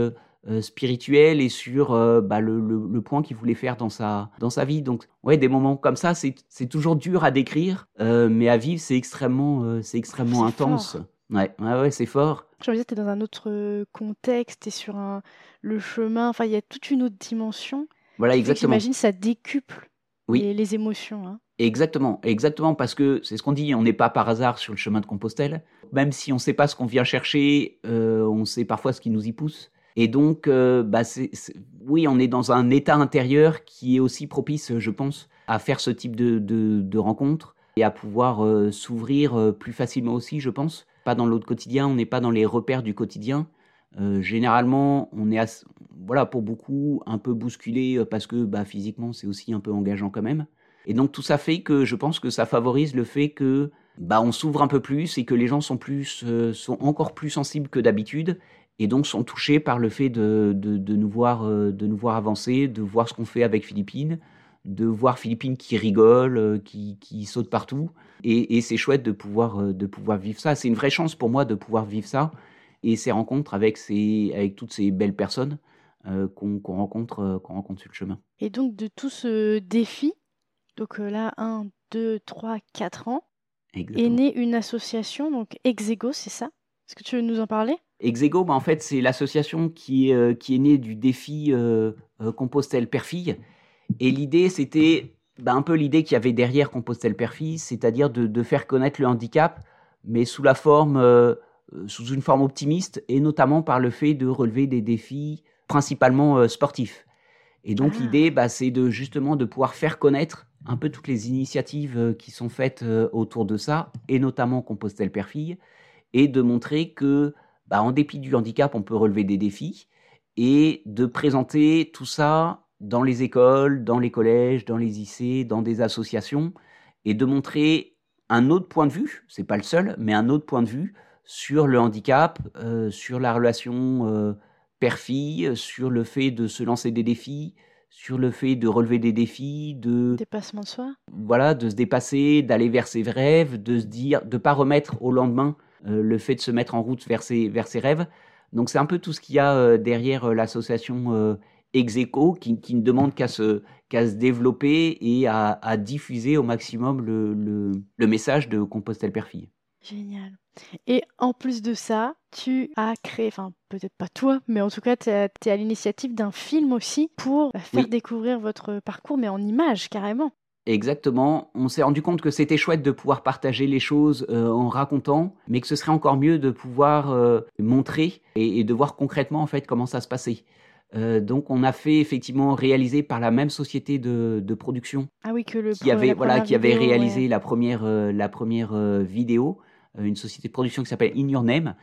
euh, spirituel et sur euh, bah, le, le, point qu'il voulait faire dans sa, dans sa vie. Donc, ouais, des moments comme ça, c'est toujours dur à décrire, euh, mais à vivre, c'est extrêmement, c'est extrêmement intense. Ouais, ouais, ouais c'est fort. Je veux dire, tu es dans un autre contexte, tu es sur un, le chemin, enfin, il y a toute une autre dimension. Voilà, exactement. J'imagine ça décuple oui. les, émotions. Hein. Exactement, exactement, parce que c'est ce qu'on dit, on n'est pas par hasard sur le chemin de Compostelle. Même si on ne sait pas ce qu'on vient chercher, on sait parfois ce qui nous y pousse. Et donc, euh, bah oui, on est dans un état intérieur qui est aussi propice, je pense, à faire ce type de, de, rencontres et à pouvoir euh, s'ouvrir euh, plus facilement aussi, je pense. Pas dans l'autre quotidien, on n'est pas dans les repères du quotidien. généralement, on est, voilà, pour beaucoup, un peu bousculé parce que bah, physiquement, c'est aussi un peu engageant quand même. Et donc, tout ça fait que je pense que ça favorise le fait que bah, on s'ouvre un peu plus et que les gens sont, plus, sont encore plus sensibles que d'habitude et donc sont touchés par le fait de, de, nous, voir, euh, de nous voir avancer, de voir ce qu'on fait avec Philippine, de voir Philippine qui rigole, euh, qui, qui saute partout. Et, c'est chouette de pouvoir, euh, de pouvoir vivre ça. C'est une vraie chance pour moi de pouvoir vivre ça et ces rencontres avec, ces, avec toutes ces belles personnes qu'on rencontre, qu'on rencontre sur le chemin. Et donc de tout ce défi, donc là, 1, 2, 3, 4 ans, est née une association, donc Exego, c'est ça? Est-ce que tu veux nous en parler? Exego, bah, en fait, c'est l'association qui, est, euh, qui est née du défi euh, euh, Compostelle Perfille. Et l'idée, c'était bah, un peu l'idée qu'il y avait derrière Compostelle Perfille, c'est-à-dire de, faire connaître le handicap, mais sous la forme, sous une forme optimiste, et notamment par le fait de relever des défis principalement sportifs. Et donc ah. l'idée, bah, c'est de justement de pouvoir faire connaître un peu toutes les initiatives qui sont faites autour de ça, et notamment Compostelle Perfille, et de montrer que bah, en dépit du handicap, on peut relever des défis et de présenter tout ça dans les écoles, dans les collèges, dans les lycées, dans des associations et de montrer un autre point de vue, c'est pas le seul, mais un autre point de vue sur le handicap, euh, sur la relation euh, père-fille, sur le fait de se lancer des défis, sur le fait de relever des défis, de dépassement de soi. Voilà, de se dépasser, d'aller vers ses rêves, de se dire, de pas remettre au lendemain le fait de se mettre en route vers ses, vers ses rêves. Donc c'est un peu tout ce qu'il y a euh, derrière euh, l'association Execo qui, qui, ne demande qu'à se, se développer et à, à, diffuser au maximum le, le, le message de Compostelle Perfille. Génial. Et en plus de ça, tu as créé, enfin peut-être pas toi, mais en tout cas, tu es, à l'initiative d'un film aussi pour faire découvrir votre parcours, mais en images carrément. Exactement. On s'est rendu compte que c'était chouette de pouvoir partager les choses euh, en racontant, mais que ce serait encore mieux de pouvoir euh, montrer et, de voir concrètement en fait comment ça se passait. Euh, donc on a fait effectivement réaliser par la même société de, production ah oui, que le, qui avait voilà qui avait réalisé la première la première vidéo, une société de production qui s'appelle In Your Name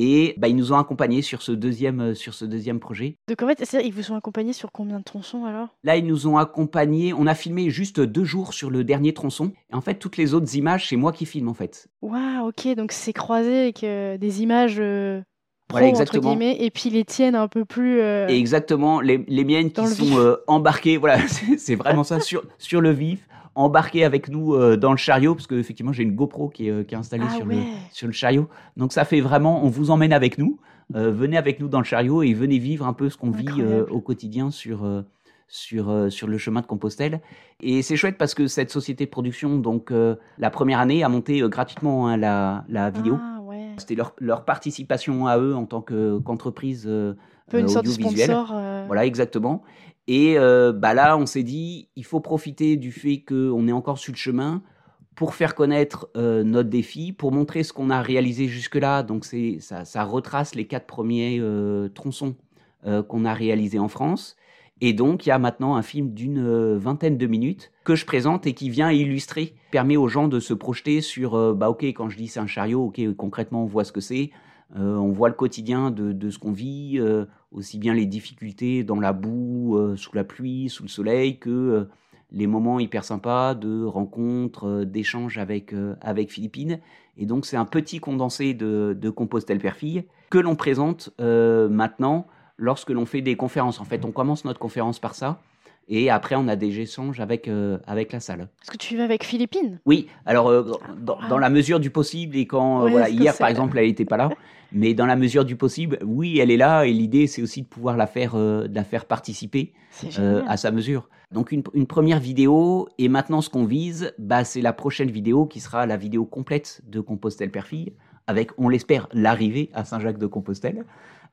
et bah, ils nous ont accompagnés sur ce deuxième, euh, sur ce deuxième projet. Donc en fait, ils vous ont accompagnés sur combien de tronçons alors? Là, ils nous ont accompagnés, on a filmé juste deux jours sur le dernier tronçon. Et en fait, toutes les autres images, c'est moi qui filme en fait. Waouh, ok, donc c'est croisé avec euh, des images... Euh, voilà, exactement. Entre guillemets, et puis les tiennes un peu plus. exactement, les, les, miennes qui sont embarquées, voilà, c'est vraiment ça, sur, sur le vif embarquer avec nous euh, dans le chariot, parce qu'effectivement, j'ai une GoPro qui est, euh, qui est installée ah sur, le, sur le chariot. Donc, ça fait vraiment, on vous emmène avec nous. Euh, venez avec nous dans le chariot et venez vivre un peu ce qu'on vit au quotidien sur, sur, sur le chemin de Compostelle. Et c'est chouette parce que cette société de production, donc la première année, a monté gratuitement hein, la, la vidéo. Ah, ouais. C'était leur, leur, participation à eux en tant qu'entreprise. un peu une sorte de sponsor. Voilà, exactement. Et euh, bah là, on s'est dit, il faut profiter du fait qu'on est encore sur le chemin pour faire connaître euh, notre défi, pour montrer ce qu'on a réalisé jusque-là. Donc ça, ça, retrace les quatre premiers euh, tronçons qu'on a réalisés en France. Et donc, il y a maintenant un film d'une vingtaine de minutes que je présente et qui vient illustrer, permet aux gens de se projeter sur, bah ok, quand je dis c'est un chariot, ok, concrètement, on voit ce que c'est. on voit le quotidien de ce qu'on vit, aussi bien les difficultés dans la boue, sous la pluie, sous le soleil, que les moments hyper sympas de rencontres, d'échanges avec, avec Philippines. Et donc c'est un petit condensé de, de Compostelle Perfille que l'on présente maintenant lorsque l'on fait des conférences. En fait, on commence notre conférence par ça. Et après, on a des échanges avec, euh, avec la salle. Est-ce que tu vas avec Philippine? Oui, alors euh, dans, la mesure du possible, et quand euh, voilà, hier par exemple, elle n'était pas là, mais dans la mesure du possible, oui, elle est là, et l'idée c'est aussi de pouvoir la faire, de la faire participer à sa mesure. Donc une, une, première vidéo, et maintenant ce qu'on vise, bah, c'est la prochaine vidéo qui sera la vidéo complète de Compostelle Perfille, avec, on l'espère, l'arrivée à Saint-Jacques de Compostelle.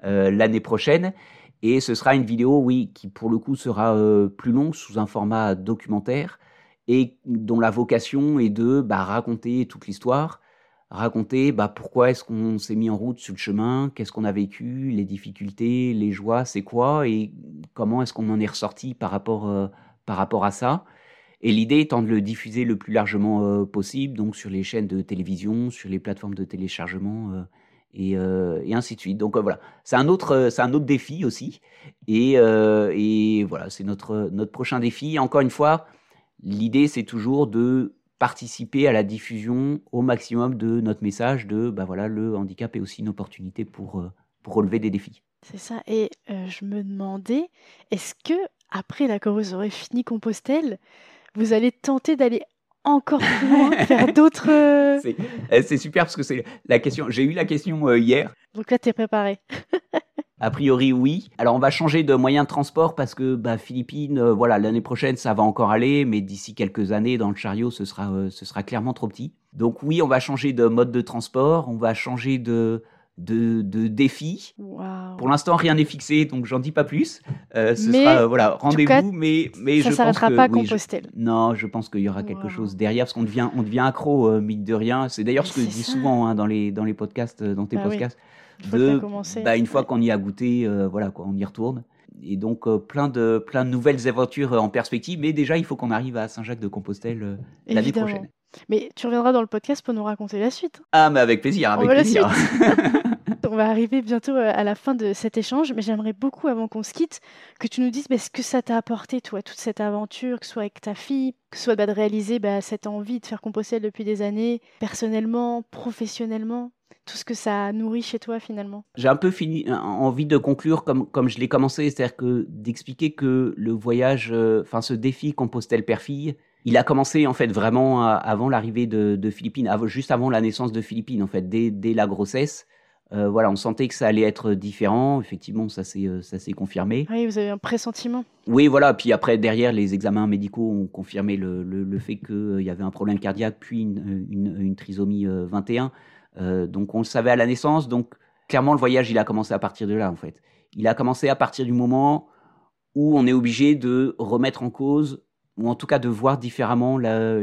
L'année prochaine. Et ce sera une vidéo, oui, qui pour le coup sera euh, plus longue, sous un format documentaire, et dont la vocation est de bah, raconter toute l'histoire, raconter bah, pourquoi est-ce qu'on s'est mis en route sur le chemin, qu'est-ce qu'on a vécu, les difficultés, les joies, c'est quoi, et comment est-ce qu'on en est ressorti par rapport, euh, par rapport à ça. Et l'idée étant de le diffuser le plus largement possible, donc sur les chaînes de télévision, sur les plateformes de téléchargement euh, et, ainsi de suite. Donc euh, voilà, c'est un autre, euh, un autre défi aussi. Et, voilà, c'est notre notre prochain défi. Encore une fois, l'idée c'est toujours de participer à la diffusion au maximum de notre message de bah voilà le handicap est aussi une opportunité pour pour relever des défis. C'est ça. Et je me demandais, est-ce que après la vous aurez fini Compostelle, vous allez tenter d'aller encore plus loin, faire d'autres. Euh, eh, c'est super parce que c'est la question. J'ai eu la question euh, hier. Donc là, tu es préparé. A priori, oui. Alors, on va changer de moyen de transport parce que bah, Philippines, euh, voilà, l'année prochaine, ça va encore aller, mais d'ici quelques années, dans le chariot, ce sera, ce sera clairement trop petit. Donc, oui, on va changer de mode de transport, on va changer de, de, de défis. Pour l'instant, rien n'est fixé, donc j'en dis pas plus. Euh, ce sera euh, voilà rendez-vous, mais mais ça je pense que pas Compostelle. non, je pense qu'il y aura quelque chose derrière, parce qu'on devient on devient accro euh, de rien. C'est d'ailleurs ce que je dis souvent hein, dans les dans les podcasts, dans tes bah podcasts. De, bah, une fois qu'on y a goûté, voilà quoi, on y retourne. Et donc plein de plein de nouvelles aventures en perspective, mais déjà il faut qu'on arrive à Saint-Jacques de Compostelle l'année prochaine. Mais tu reviendras dans le podcast pour nous raconter la suite. Ah, mais avec plaisir, avec plaisir. on va arriver bientôt euh, à la fin de cet échange, mais j'aimerais beaucoup, avant qu'on se quitte, que tu nous dises bah, ce que ça t'a apporté, toi, toute cette aventure, que ce soit avec ta fille, que ce soit bah, de réaliser bah, cette envie de faire composter depuis des années, personnellement, professionnellement tout ce que ça nourrit chez toi finalement. J'ai un peu fini, euh, envie de conclure comme, comme je l'ai commencé, c'est-à-dire que d'expliquer que le voyage, euh, enfin ce défi Compostelle-Père-Fille, il a commencé en fait vraiment avant l'arrivée de, Philippines, juste avant la naissance de Philippines en fait, dès, la grossesse. Euh, voilà, on sentait que ça allait être différent. Effectivement, ça s'est euh, ça s'est confirmé. Oui, vous avez un pressentiment. Oui, voilà. Puis après, derrière, les examens médicaux ont confirmé le, le, fait qu'il euh, y avait un problème cardiaque, puis une, une, trisomie 21. donc on le savait à la naissance. Donc clairement, le voyage, il a commencé à partir de là, en fait. Il a commencé à partir du moment où on est obligé de remettre en cause ou en tout cas de voir différemment la,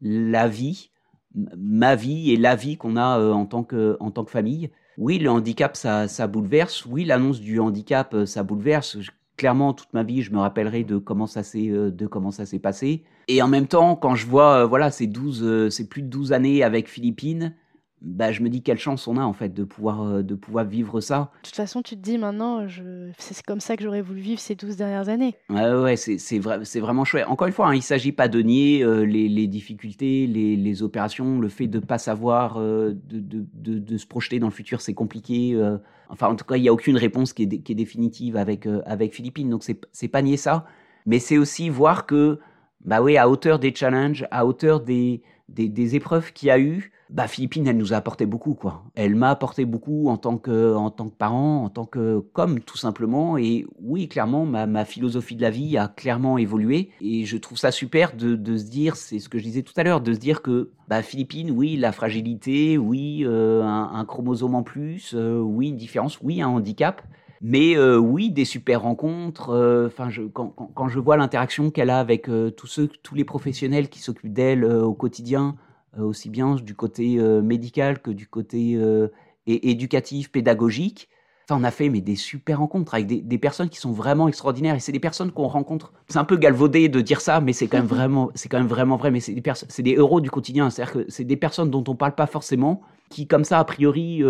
la vie, ma vie et la vie qu'on a euh, en, tant que, en tant que famille. Oui, le handicap, ça, ça bouleverse. Oui, l'annonce du handicap, euh, ça bouleverse. Clairement, toute ma vie, je me rappellerai de comment ça s'est euh, de comment ça s'est passé. Et en même temps, quand je vois voilà ces 12 c'est plus de 12 années avec Philippines, bah, je me dis quelle chance on a en fait de pouvoir, euh, de pouvoir vivre ça. De toute façon, tu te dis maintenant, je... c'est comme ça que j'aurais voulu vivre ces 12 dernières années. Ouais, ouais, c'est vrai, vraiment chouette. Encore une fois, hein, il ne s'agit pas de nier euh, les, les, difficultés, les, les, opérations, le fait de ne pas savoir, euh, de, de, de, de, se projeter dans le futur, c'est compliqué. enfin, en tout cas, il n'y a aucune réponse qui est, qui est définitive avec, avec Philippines, donc c'est pas nier ça. Mais c'est aussi voir que, bah oui, à hauteur des challenges, à hauteur des, des, épreuves qu'il y a eu, bah Philippine, elle nous a apporté beaucoup, quoi. Elle m'a apporté beaucoup en tant que, en tant que parent, en tant que comme tout simplement. Et oui, clairement, ma, ma philosophie de la vie a clairement évolué. Et je trouve ça super de, de se dire, c'est ce que je disais tout à l'heure, de se dire que bah Philippine, oui, la fragilité, oui, euh, un, chromosome en plus, euh, oui, une différence, oui, un handicap. Mais euh, oui, des super rencontres. Je, quand, je vois l'interaction qu'elle a avec tous ceux, tous les professionnels qui s'occupent d'elle au quotidien, euh, aussi bien du côté euh, médical que du côté euh, éducatif, pédagogique. On a fait mais des super rencontres avec des, personnes qui sont vraiment extraordinaires et c'est des personnes qu'on rencontre. C'est un peu galvaudé de dire ça, mais c'est quand même vraiment, c'est quand même vraiment vrai. Mais c'est des, c'est des héros du quotidien. C'est-à-dire que c'est des personnes dont on parle pas forcément, qui comme ça, a priori,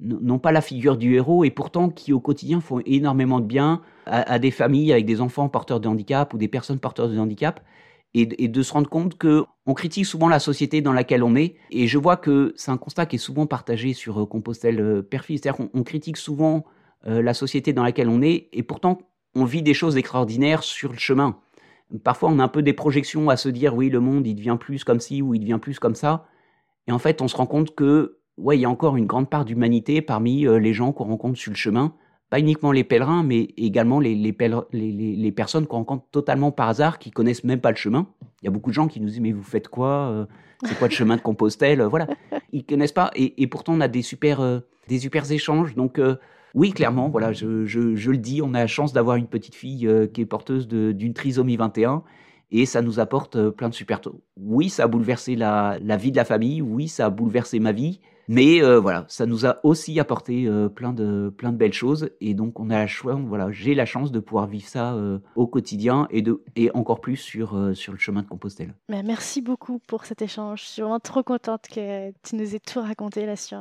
n'ont pas la figure du héros et pourtant qui au quotidien font énormément de bien à, des familles avec des enfants porteurs de handicap ou des personnes porteurs de handicap et, de se rendre compte que on critique souvent la société dans laquelle on est et je vois que c'est un constat qui est souvent partagé sur euh, Compostelle euh, Perfil, c'est-à-dire qu'on critique souvent euh, la société dans laquelle on est et pourtant on vit des choses extraordinaires sur le chemin. Parfois on a un peu des projections à se dire oui le monde il devient plus comme ci ou il devient plus comme ça et en fait on se rend compte que ouais, il y a encore une grande part d'humanité parmi les gens qu'on rencontre sur le chemin. Pas uniquement les pèlerins, mais également les, les, personnes qu'on rencontre totalement par hasard, qui connaissent même pas le chemin. Il y a beaucoup de gens qui nous disent Mais vous faites quoi euh, C'est quoi le chemin de Compostelle Voilà. Ils connaissent pas. Et, pourtant, on a des super, euh, des super échanges. Donc, oui, clairement, voilà, je, je, je, le dis, on a la chance d'avoir une petite fille qui est porteuse d'une trisomie 21 et ça nous apporte plein de super. Oui, ça a bouleversé la, vie de la famille, oui, ça a bouleversé ma vie, mais euh, voilà, ça nous a aussi apporté euh, plein, de, belles choses. Et donc, on a la choix, voilà, j'ai la chance de pouvoir vivre ça euh, au quotidien et, encore plus sur, le chemin de Compostelle. Mais merci beaucoup pour cet échange. Je suis vraiment trop contente que tu nous aies tout raconté là sur,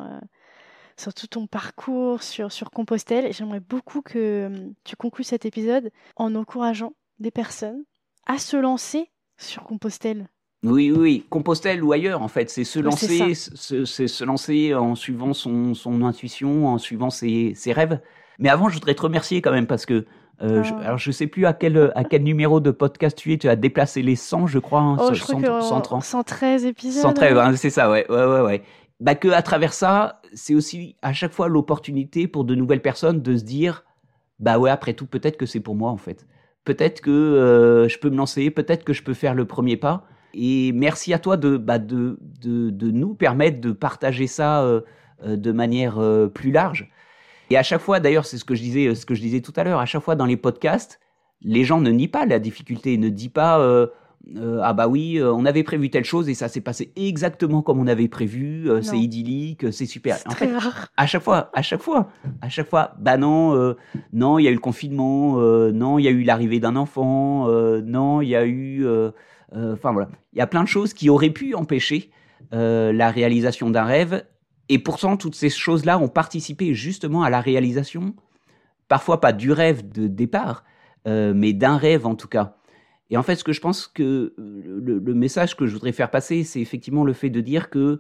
tout ton parcours, sur, sur Compostelle. J'aimerais beaucoup que tu conclues cet épisode en encourageant des personnes à se lancer sur Compostelle. Oui, oui, Compostelle ou ailleurs, en fait, c'est se lancer, c'est se lancer en suivant son, son intuition, en suivant ses, ses, rêves. Mais avant, je voudrais te remercier quand même parce que euh, je, ah. alors je sais plus à quel à quel numéro de podcast tu es. Tu as déplacé les 100, je crois. Hein, oh, je 100, crois 130. 113 épisodes. 113, hein, c'est ça, ouais, ouais, ouais, ouais. Bah que à travers ça, c'est aussi à chaque fois l'opportunité pour de nouvelles personnes de se dire, bah ouais, après tout, peut-être que c'est pour moi en fait. Peut-être que euh, je peux me lancer, peut-être que je peux faire le premier pas. Et merci à toi de, bah, nous permettre de partager ça euh, euh, de manière plus large. Et à chaque fois, d'ailleurs, c'est ce que je disais, ce que je disais tout à l'heure, à chaque fois dans les podcasts, les gens ne nient pas la difficulté, ne disent pas ah bah oui, on avait prévu telle chose et ça s'est passé exactement comme on avait prévu, c'est idyllique, c'est super. En fait, à chaque fois, à chaque fois, à chaque fois, bah non, non, il y a eu le confinement, non, il y a eu l'arrivée d'un enfant, non, il y a eu euh, enfin voilà, il y a plein de choses qui auraient pu empêcher euh, la réalisation d'un rêve. Et pourtant, toutes ces choses-là ont participé justement à la réalisation, parfois pas du rêve de départ, euh, mais d'un rêve en tout cas. Et en fait, ce que je pense que le, message que je voudrais faire passer, c'est effectivement le fait de dire que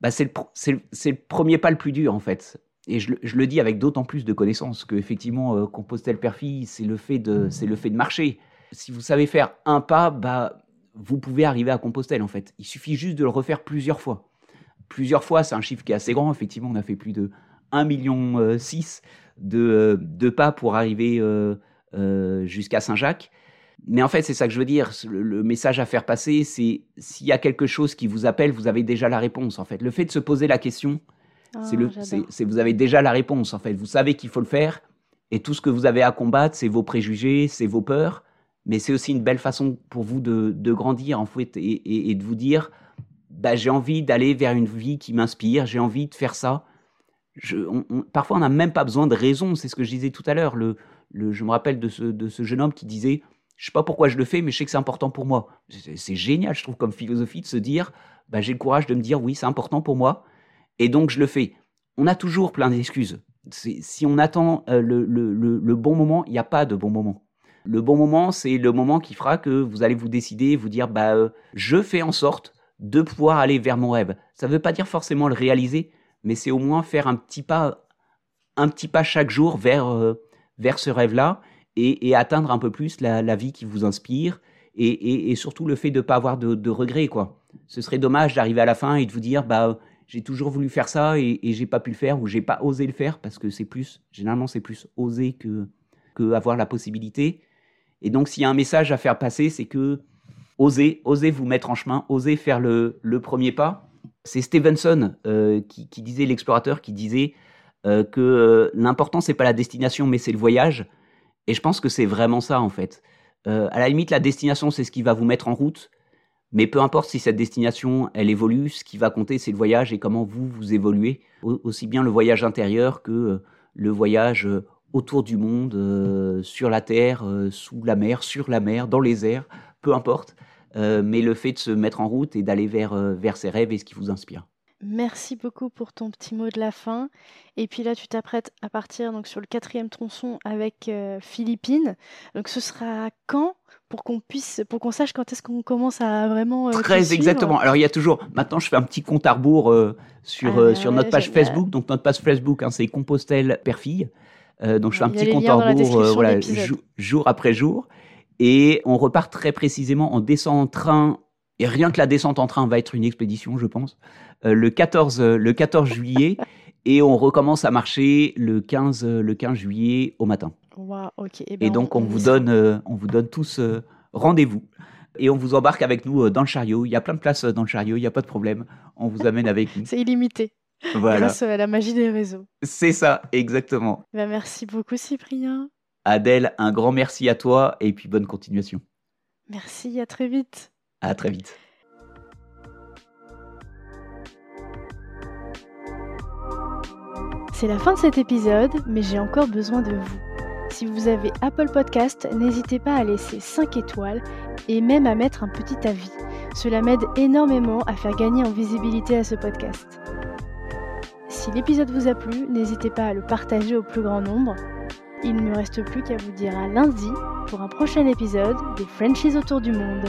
bah, c'est le, premier pas le plus dur en fait. Et je, le dis avec d'autant plus de connaissances que effectivement, euh, Compostelle Perfil, c'est le fait de, le fait de marcher. Si vous savez faire un pas, bah vous pouvez arriver à Compostelle en fait. Il suffit juste de le refaire plusieurs fois. Plusieurs fois, c'est un chiffre qui est assez grand. Effectivement, on a fait plus de 1,6 million euh, de, euh, de pas pour arriver euh, jusqu'à Saint-Jacques. Mais en fait, c'est ça que je veux dire. Le, message à faire passer, c'est s'il y a quelque chose qui vous appelle, vous avez déjà la réponse. En fait, le fait de se poser la question, ah, c'est le, c'est vous avez déjà la réponse. En fait, vous savez qu'il faut le faire, et tout ce que vous avez à combattre, c'est vos préjugés, c'est vos peurs mais c'est aussi une belle façon pour vous de, de grandir en fait et, et, de vous dire bah, j'ai envie d'aller vers une vie qui m'inspire, j'ai envie de faire ça. Je, parfois, on n'a même pas besoin de raison, c'est ce que je disais tout à l'heure. Le, le, je me rappelle de ce, de ce jeune homme qui disait Je sais pas pourquoi je le fais, mais je sais que c'est important pour moi. C'est génial, je trouve, comme philosophie de se dire bah, J'ai le courage de me dire Oui, c'est important pour moi, et donc je le fais. On a toujours plein d'excuses. Si on attend euh, le, bon moment, il n'y a pas de bon moment. Le bon moment, c'est le moment qui fera que vous allez vous décider, vous dire, bah, euh, je fais en sorte de pouvoir aller vers mon rêve. Ça ne veut pas dire forcément le réaliser, mais c'est au moins faire un petit pas, un petit pas chaque jour vers, euh, vers ce rêve-là et, atteindre un peu plus la, vie qui vous inspire et, surtout le fait de ne pas avoir de, regrets, quoi. Ce serait dommage d'arriver à la fin et de vous dire, bah, j'ai toujours voulu faire ça et, et j'ai pas pu le faire ou j'ai pas osé le faire parce que c'est plus, généralement, c'est plus oser que, que avoir la possibilité. Et donc, s'il y a un message à faire passer, c'est que osez, osez vous mettre en chemin, osez faire le, premier pas. C'est Stevenson euh, qui, disait, l'explorateur, qui disait euh, que euh, l'important, c'est pas la destination, mais c'est le voyage. Et je pense que c'est vraiment ça, en fait. à la limite, la destination, c'est ce qui va vous mettre en route. Mais peu importe si cette destination, elle évolue, ce qui va compter, c'est le voyage et comment vous, vous évoluez. Aussi bien le voyage intérieur que le voyage autour du monde, euh, sur la terre, euh, sous la mer, sur la mer, dans les airs, peu importe. Euh, mais le fait de se mettre en route et d'aller vers, vers ses rêves et ce qui vous inspire. Merci beaucoup pour ton petit mot de la fin. Et puis là, tu t'apprêtes à partir donc sur le quatrième tronçon avec euh, Philippines. Donc ce sera quand pour qu'on puisse, pour qu'on sache quand est-ce qu'on commence à vraiment. Euh, Très exactement. Alors il y a toujours. Maintenant, je fais un petit compte à rebours euh, sur ah, sur notre page Facebook. Donc notre page Facebook, hein, c'est Compostelle Père-Fille. donc je fais un petit compte à rebours, voilà, jour après jour. Et on repart très précisément. On descend en train. Et rien que la descente en train va être une expédition, je pense. Euh, le 14 euh, le 14 juillet et on recommence à marcher le 15 euh, le 15 juillet au matin. Eh ben, et, donc on, vous donne on vous donne tous rendez-vous et on vous embarque avec nous dans le chariot. Il y a plein de places dans le chariot, il n'y a pas de problème. On vous amène avec nous. C'est illimité. Voilà. Grâce à la magie des réseaux. C'est ça, exactement. Ben, merci beaucoup Cyprien. Adèle, un grand merci à toi et puis bonne continuation. Merci, à très vite. À très vite. C'est la fin de cet épisode, mais j'ai encore besoin de vous. Si vous avez Apple Podcast, n'hésitez pas à laisser 5 étoiles et même à mettre un petit avis. Cela m'aide énormément à faire gagner en visibilité à ce podcast. Si l'épisode vous a plu, n'hésitez pas à le partager au plus grand nombre. Il ne me reste plus qu'à vous dire à lundi pour un prochain épisode des Frenchies autour du monde.